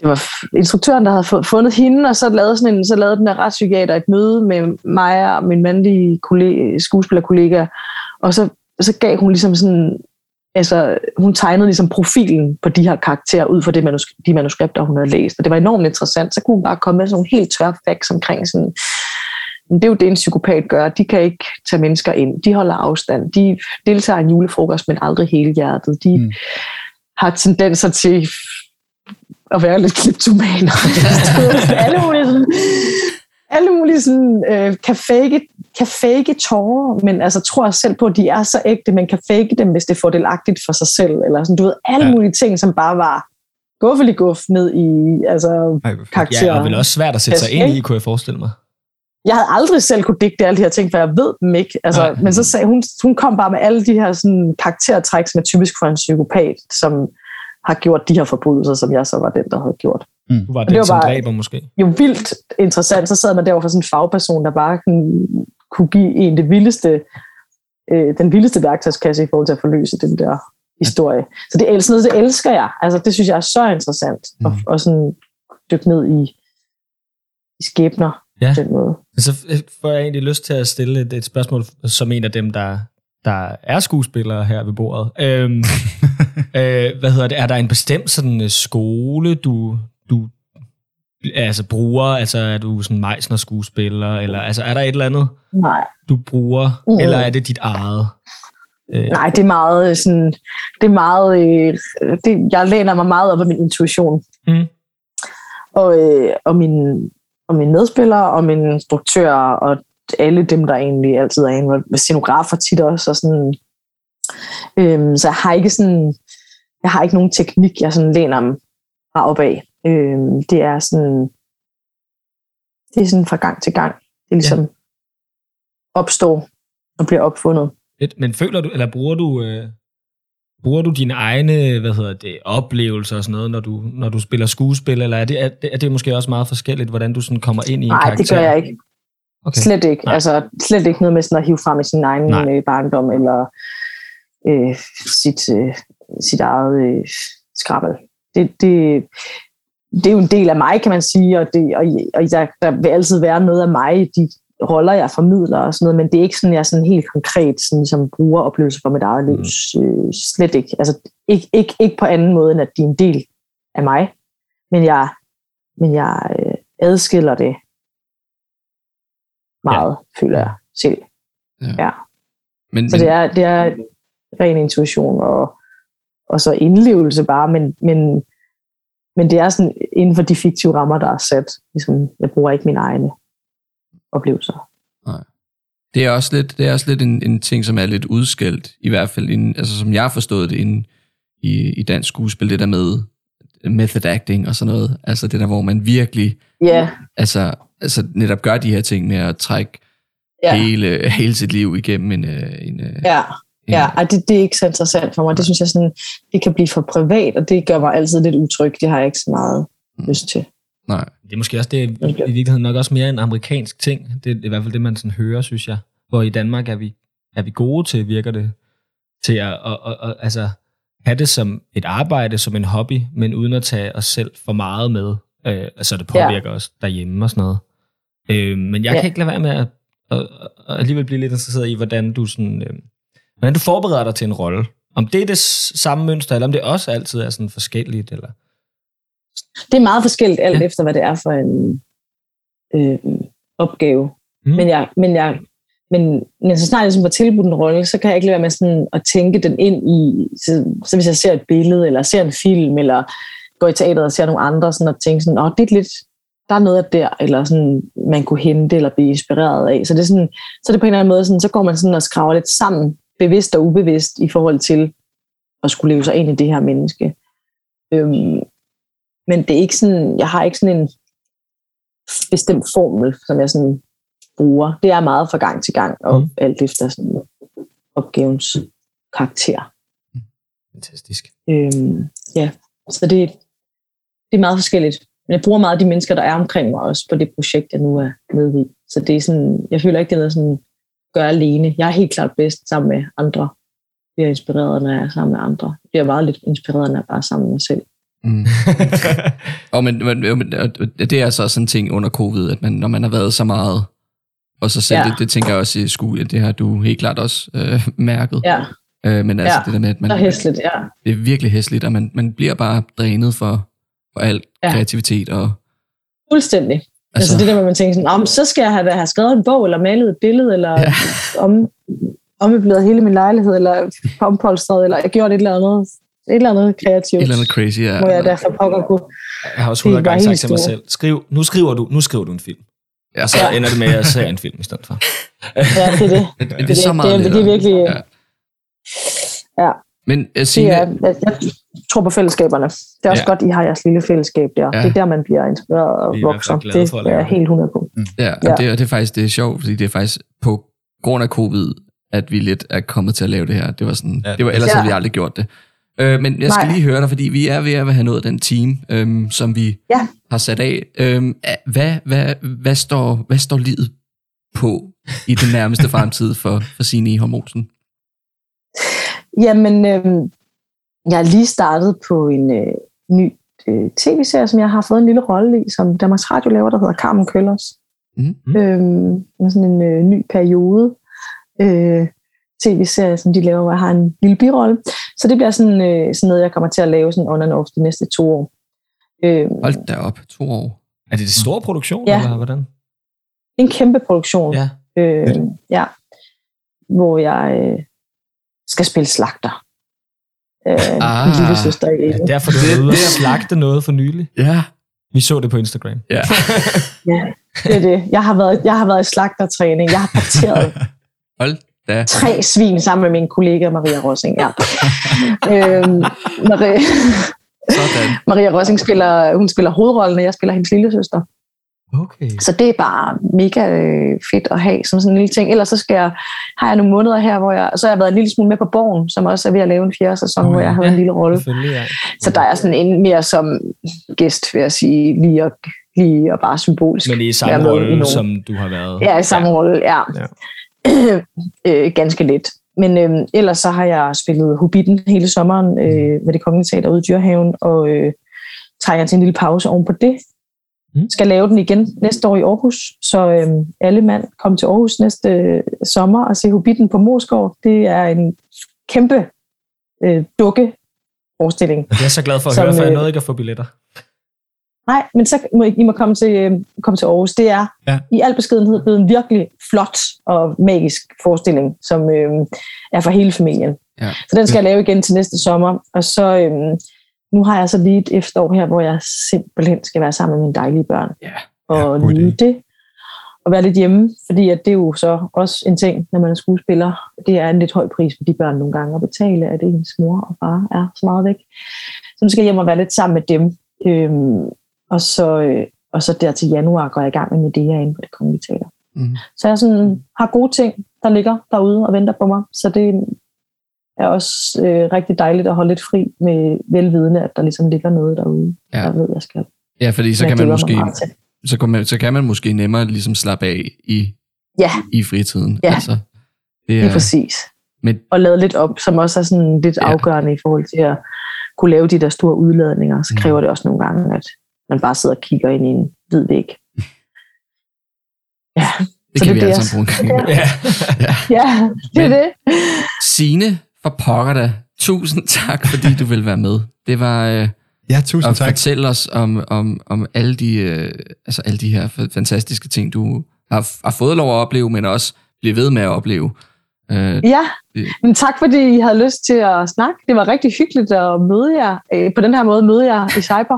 det var instruktøren, der havde fu- fundet hende, og så lavede, sådan en, så lavede den der retspsykiater et møde med mig og min mandlige kollega, skuespillerkollega, og så, så gav hun ligesom sådan, altså hun tegnede ligesom profilen på de her karakterer ud fra det manusk- de manuskripter, hun havde læst, og det var enormt interessant. Så kunne hun bare komme med sådan nogle helt tørre facts omkring sådan, men det er jo det, en psykopat gør. De kan ikke tage mennesker ind. De holder afstand. De deltager i en julefrokost, men aldrig hele hjertet. De mm. har tendenser til at være lidt kleptomaner. alle mulige sådan, alle mulige sådan, øh, kan, fake, kan fake tårer, men altså tror selv på, at de er så ægte, men kan fake dem, hvis det er fordelagtigt for sig selv. Eller sådan, du ved, alle Ja. mulige ting, som bare var guffelig guff ned i altså, Ej, karakterer. Ja, og vel også svært at sætte sig ind i, kunne jeg forestille mig. Jeg havde aldrig selv kunne digte alle de her ting, for jeg ved dem ikke. Altså, men så sagde hun, hun kom bare med alle de her sådan, karaktertræk, som er typisk for en psykopat, som har gjort de her forbrydelser, som jeg så var den, der havde gjort. Du var det den, var som bare- dræber måske. Jo vildt interessant, så sad man derovre for sådan en fagperson, der bare kunne, kunne give en det vildeste, øh, den vildeste værktøjskasse i forhold til at forløse den der historie. Så det, er sådan noget, det elsker jeg. Altså, det synes jeg er så interessant. Mm. Og, og sådan dykke ned i, i skæbner Ja. på den måde. Så får jeg egentlig lyst til at stille et, et spørgsmål som en af dem, der, der er skuespillere her ved bordet. Øhm, øh, hvad hedder det? Er der en bestemt sådan øh, skole, du, du altså bruger? Altså er du sådan Meisner skuespiller? Eller altså er der et eller andet, Nej. du bruger? Mm. Eller er det dit eget? Øh, Nej, det er meget øh, sådan, det er meget, øh, det, jeg læner mig meget op af min intuition. Mm. Og, øh, og, min, og mine medspillere, og mine instruktører, og alle dem, der egentlig altid er involveret, scenografer tit også, og sådan, øhm, så jeg har ikke sådan, jeg har ikke nogen teknik, jeg sådan læner mig op af. Øhm, det er sådan, det er sådan fra gang til gang. Det er ligesom ja. opstår og bliver opfundet. Men føler du, eller bruger du, øh, bruger du dine egne, hvad hedder det, oplevelser og sådan noget, når du, når du spiller skuespil, eller er det, er, det, er det måske også meget forskelligt, hvordan du sådan kommer ind i en Nej, karakter? det gør jeg ikke. Okay. Slet ikke. Nej. Altså, slet ikke noget med sådan at hive frem i sin egen Nej. øh, barndom, eller øh, sit, øh, sit eget øh, skrabbel. Det, det, det er jo en del af mig, kan man sige, og, det, og, og der, der vil altid være noget af mig i de roller, jeg formidler og sådan noget, men det er ikke sådan, jeg er sådan helt konkret sådan, som bruger oplevelser fra mit eget liv. Mm. Øh, slet ikke. Altså, ikke, ikke, ikke på anden måde, end at de er en del af mig, men jeg, men jeg øh, adskiller det meget, ja. føler jeg selv. Ja. Ja. Men, Så men, det er, det er ren intuition og, og så indlevelse bare, men, men, men det er sådan inden for de fiktive rammer, der er sat. Ligesom, jeg bruger ikke mine egne oplevelser. det er også lidt, det er også lidt en, en ting, som er lidt udskældt, i hvert fald, inden, altså som jeg har forstået det inden, i, i dansk skuespil, det der med method acting og sådan noget. Altså det der, hvor man virkelig Ja, altså, altså netop gør de her ting med at trække ja, hele, hele sit liv igennem en, øh, en, øh, ja. en ja. Ej, det, det er ikke så interessant for mig. Det synes jeg sådan, det kan blive for privat, og det gør mig altid lidt utryg. Det har jeg ikke så meget Mm. lyst til. Nej. Det er måske også det, i virkeligheden nok også mere en amerikansk ting. Det er i hvert fald det, man sådan hører, synes jeg. Hvor i Danmark er vi, er vi gode til, virker det, til at, at, at, at altså, have det som et arbejde, som en hobby, men uden at tage os selv for meget med. Øh, altså det påvirker ja. os derhjemme og sådan noget. Øh, men jeg ja. Kan ikke lade være med at, at, at alligevel blive lidt interesseret i, hvordan du, sådan, øh, hvordan du forbereder dig til en rolle. Om det er det samme mønster, eller om det også altid er sådan forskelligt. Eller? Det er meget forskelligt alt Ja. efter, hvad det er for en øh, opgave. Mm. Men, jeg, men, jeg, men, men så snart jeg ligesom får tilbudt en rolle, så kan jeg ikke lade være med sådan at tænke den ind i, så, så hvis jeg ser et billede, eller ser en film, eller går i teateret og ser nogle andre, sådan at tænke sådan, åh, det er lidt, der er noget af der, eller sådan, man kunne hente eller blive inspireret af. Så det er, sådan, så er det på en eller anden måde, sådan, så går man sådan og skraver lidt sammen, bevidst og ubevidst, i forhold til at skulle leve sig ind i det her menneske. Øhm, men det er ikke sådan, jeg har ikke sådan en bestemt formel, som jeg sådan bruger. Det er meget fra gang til gang, og Mm. alt efter sådan opgavens karakter. Fantastisk. Øhm, ja, så det, det er meget forskelligt. Men jeg bruger meget de mennesker, der er omkring mig også på det projekt, jeg nu er med i. Så det er sådan, jeg føler ikke, det er noget sådan, gør alene. Jeg er helt klart bedst sammen med andre. Jeg bliver inspireret, når jeg er sammen med andre. Jeg bliver meget lidt inspireret, når jeg bare er sammen med mig selv. Mm. og men, men, det er altså sådan en ting under covid, at man, når man har været så meget og sig selv, ja. Det, det tænker jeg også i skole, det har du helt klart også øh, mærket. Ja, Øh, men altså Ja. det der med, at man, så hæsligt, ja. det er virkelig hæsligt, og man, man bliver bare drænet for, for al ja. Kreativitet. Og, Fuldstændig. Altså, altså det der, hvor man tænker sådan, om, så skal jeg have, have skrevet en bog, eller malet et billede, eller Ja. om, ommøbleret hele min lejlighed, eller ompolstret, eller jeg gjort et eller andet, et eller andet kreativt, et eller andet crazy. Ja. hvor jeg derfor pokker kunne. Jeg har også Det er hundrede bare gange sagt helt til mig selv, skriv, nu, skriver du, nu skriver du en film. Ja. Og så ender det med, at jeg ser en film i stedet for. Ja, det er det. Men, det er så det, meget det, det er lettere. virkelig, Ja. ja, Men uh, det Signe, er, jeg, jeg tror på fællesskaberne. Det er også Ja. ja. godt, I har jeres lille fællesskab der. Ja. Ja. Det er der, man bliver inspireret og er vokser. Det for er jeg det. helt 100 på. Ja, ja. Ja. Det, er- det er faktisk det er sjovt, fordi det er faktisk på grund af covid, at vi lidt er kommet til at lave det her. Det var sådan, ja, Ja. det var, ellers Ja. havde vi aldrig gjort det. Øh, men jeg skal Nej. lige høre dig, fordi vi er ved at have nået den team, øhm, som vi Ja. har sat af. Øhm, hvad, hvad, hvad, står, hvad står livet på i den nærmeste fremtid for, for Signe i Hormosen? Jamen, øhm, jeg er lige startet på en øh, ny øh, tv-serie, som jeg har fået en lille rolle i, som Danmarks Radio laver, der hedder Carmen Køllers. Mhm. Mm. Øhm, med sådan en øh, ny periode øh, tv-serie, som de laver, hvor jeg har en lille birolle. Så det bliver sådan, øh, sådan noget, jeg kommer til at lave sådan on and off de næste to år. Øh, Hold da op, to år. Er det det store produktion, Ja. eller hvordan? en kæmpe produktion. Ja. Øh, ja. Hvor jeg øh, skal spille slagter. Øh, Ah. min lille søster i Ja, derfor du ude og er- slagte noget for nylig. Ja. Vi så det på Instagram. Ja. Ja, det er det. Jeg har været, jeg har været i slagtertræning. Jeg har parteret Hold da. tre svin sammen med min kollega Maria Rossing. Ja. øhm, Maria, Sådan. Maria Rossing spiller, hun spiller hovedrollen, og jeg spiller hendes lille søster. Okay. Så det er bare mega øh, fedt at have som sådan en lille ting. Ellers så skal jeg, har jeg nogle måneder her, hvor jeg, så har jeg været en lille smule med på Borgen, som også er ved at lave en fjerde sæson, Nå hvor ja. jeg havde Ja, en lille rolle. Ja. Så der er sådan en mere som gæst, vil jeg sige, lige og, lige og bare symbolisk. Men i samme rolle, som du har været. Ja, i samme ja. rolle, ja. ja. øh, ganske lidt. Men øh, ellers så har jeg spillet Hobbiten hele sommeren øh, med det kongelige teater ude i Dyrhaven, og øh, trænger til en lille pause oven på det. Mm. Skal lave den igen næste år i Aarhus, så øh, alle mand kom til Aarhus næste øh, sommer og se Hobbiten på Moskov. Det er en kæmpe øh, dukke forestilling. Jeg er så glad for at Som, høre, for jeg øh, nåede ikke at få billetter. Nej, men så må I, I må komme til, øh, komme til Aarhus. Det er Ja. i al beskedenhed blevet en virkelig flot og magisk forestilling, som øh, er for hele familien. Ja. Så den skal jeg lave igen til næste sommer. Og så øh, nu har jeg så lige et efterår her, hvor jeg simpelthen skal være sammen med mine dejlige børn. Ja. Og Ja, nyde det. Og være lidt hjemme, fordi at det er jo så også en ting, når man er skuespiller. Det er en lidt høj pris for de børn nogle gange at betale, at ens mor og far er så meget væk. Så nu skal jeg hjem og være lidt sammen med dem. Øhm, og, så, øh, og så der til januar går jeg i gang med Medea inde på det kongelige teater. Mm. Så jeg sådan, har gode ting, der ligger derude og venter på mig. Så det er også øh, rigtig dejligt at holde lidt fri med velvidende, at der ligesom ligger noget derude, Ja. jeg ved, jeg skal. Ja, fordi så kan man måske så kan man, så kan man måske nemmere ligesom slappe af i, Ja, i fritiden. Ja. Altså, det lige præcis. men Og lade lidt op, som også er sådan lidt Ja. afgørende i forhold til at kunne lave de der store udladninger. Så Mm. kræver det også nogle gange, at man bare sidder og kigger ind i en hvid væg. Ja, det Så kan det vi sammen bruge en gang. Ja. ja det er Men- det. Signe for pokker da. Tusind tak, fordi du vil være med. Det var øh, Ja, tusind at tak. fortælle os om, om, om alle, de, øh, altså alle de her fa- fantastiske ting, du har, har fået lov at opleve, men også bliver ved med at opleve. Øh, Ja, det- men tak fordi I havde lyst til at snakke. Det var rigtig hyggeligt at møde jer. Øh, På den her måde møde jer i Cyber.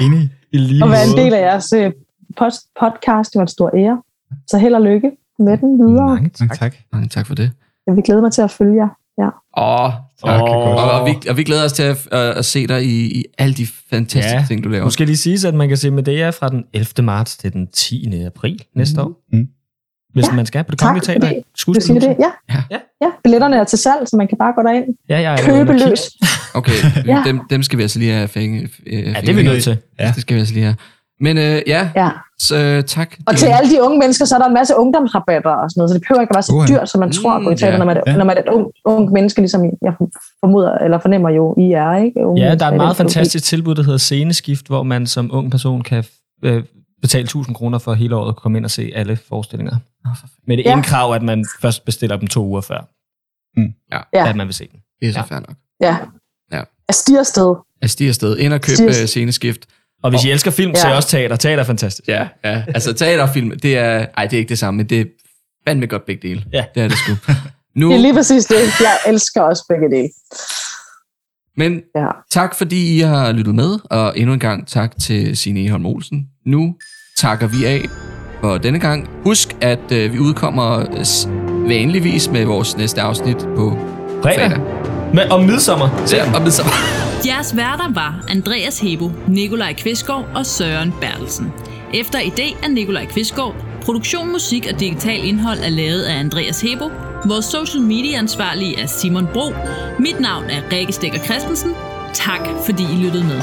Enig. I lige og være en del af jeres øh, pod- podcast. Det var en stor ære. Så held og lykke med den videre. Mange Mange tak. tak. mange tak for det. Jeg vil glæde mig til at følge jer. Ja. Åh, Tak, Åh. godt. og, og, vi, og vi glæder os til at, at, at se dig i, i alle de fantastiske Ja. ting, du laver. Nu skal lige sige, at man kan se Medea fra den 11. marts til den 10. april næste år. Mm. Hvis Ja, man skal på det tak kongelige teater. fordi Du siger det? Ja. Ja. Ja. ja. Billetterne er til salg, så man kan bare gå derind. Ja, jeg er Købe løs. Okay, Ja. dem, dem skal vi altså lige have fænge. Øh, Ja, det er vi nødt til. Ja. Det skal vi altså lige have. Men øh, ja, Ja. så, øh, tak. Og til alle de unge mennesker, så er der en masse ungdomsrabatter og sådan noget, så det behøver ikke at være så Uha. dyrt, som man tror at gå i teater, ja. når man, er, Ja. når man er et ung, ung menneske, ligesom jeg formoder, eller fornemmer jo, I er, ikke? Unge Ja, der er et meget fantastisk tilbud, der hedder Sceneskift, hvor man som ung person kan øh, betale 1000 kroner for hele året at komme ind og se alle forestillinger. Med det Ja. ene krav, at man først bestiller dem to uger før, Ja. at man vil se den. Det er så Ja. fair nok. Ja. Ja. Jeg stiger afsted. Jeg stiger afsted. Ind og køb Stiger- øh, sceneskift. Og hvis I elsker film, så er Ja. også teater. Teater er fantastisk. Ja, ja. Altså teaterfilm, det er... Ej, det er ikke det samme, men det er fandme godt begge dele. Ja. Det er det sgu. Nu, Det er lige præcis det. Jeg elsker også begge dele. men Ja. tak fordi I har lyttet med, og endnu en gang tak til Signe Eholm Olsen. Nu takker vi af for denne gang. Husk, at øh, vi udkommer øh, vanligvis med vores næste afsnit på Fredag. fredag. Men om midsommer. Så, og midsommer. Jeres værter var Andreas Hebo, Nikolaj Kvistgaard og Søren Bertelsen. Efter idé af Nikolaj Kvistgaard, produktion, musik og digital indhold er lavet af Andreas Hebo. Vores social media ansvarlige er Simon Bro. Mit navn er Rikke Stikker Christensen. Tak fordi I lyttede med.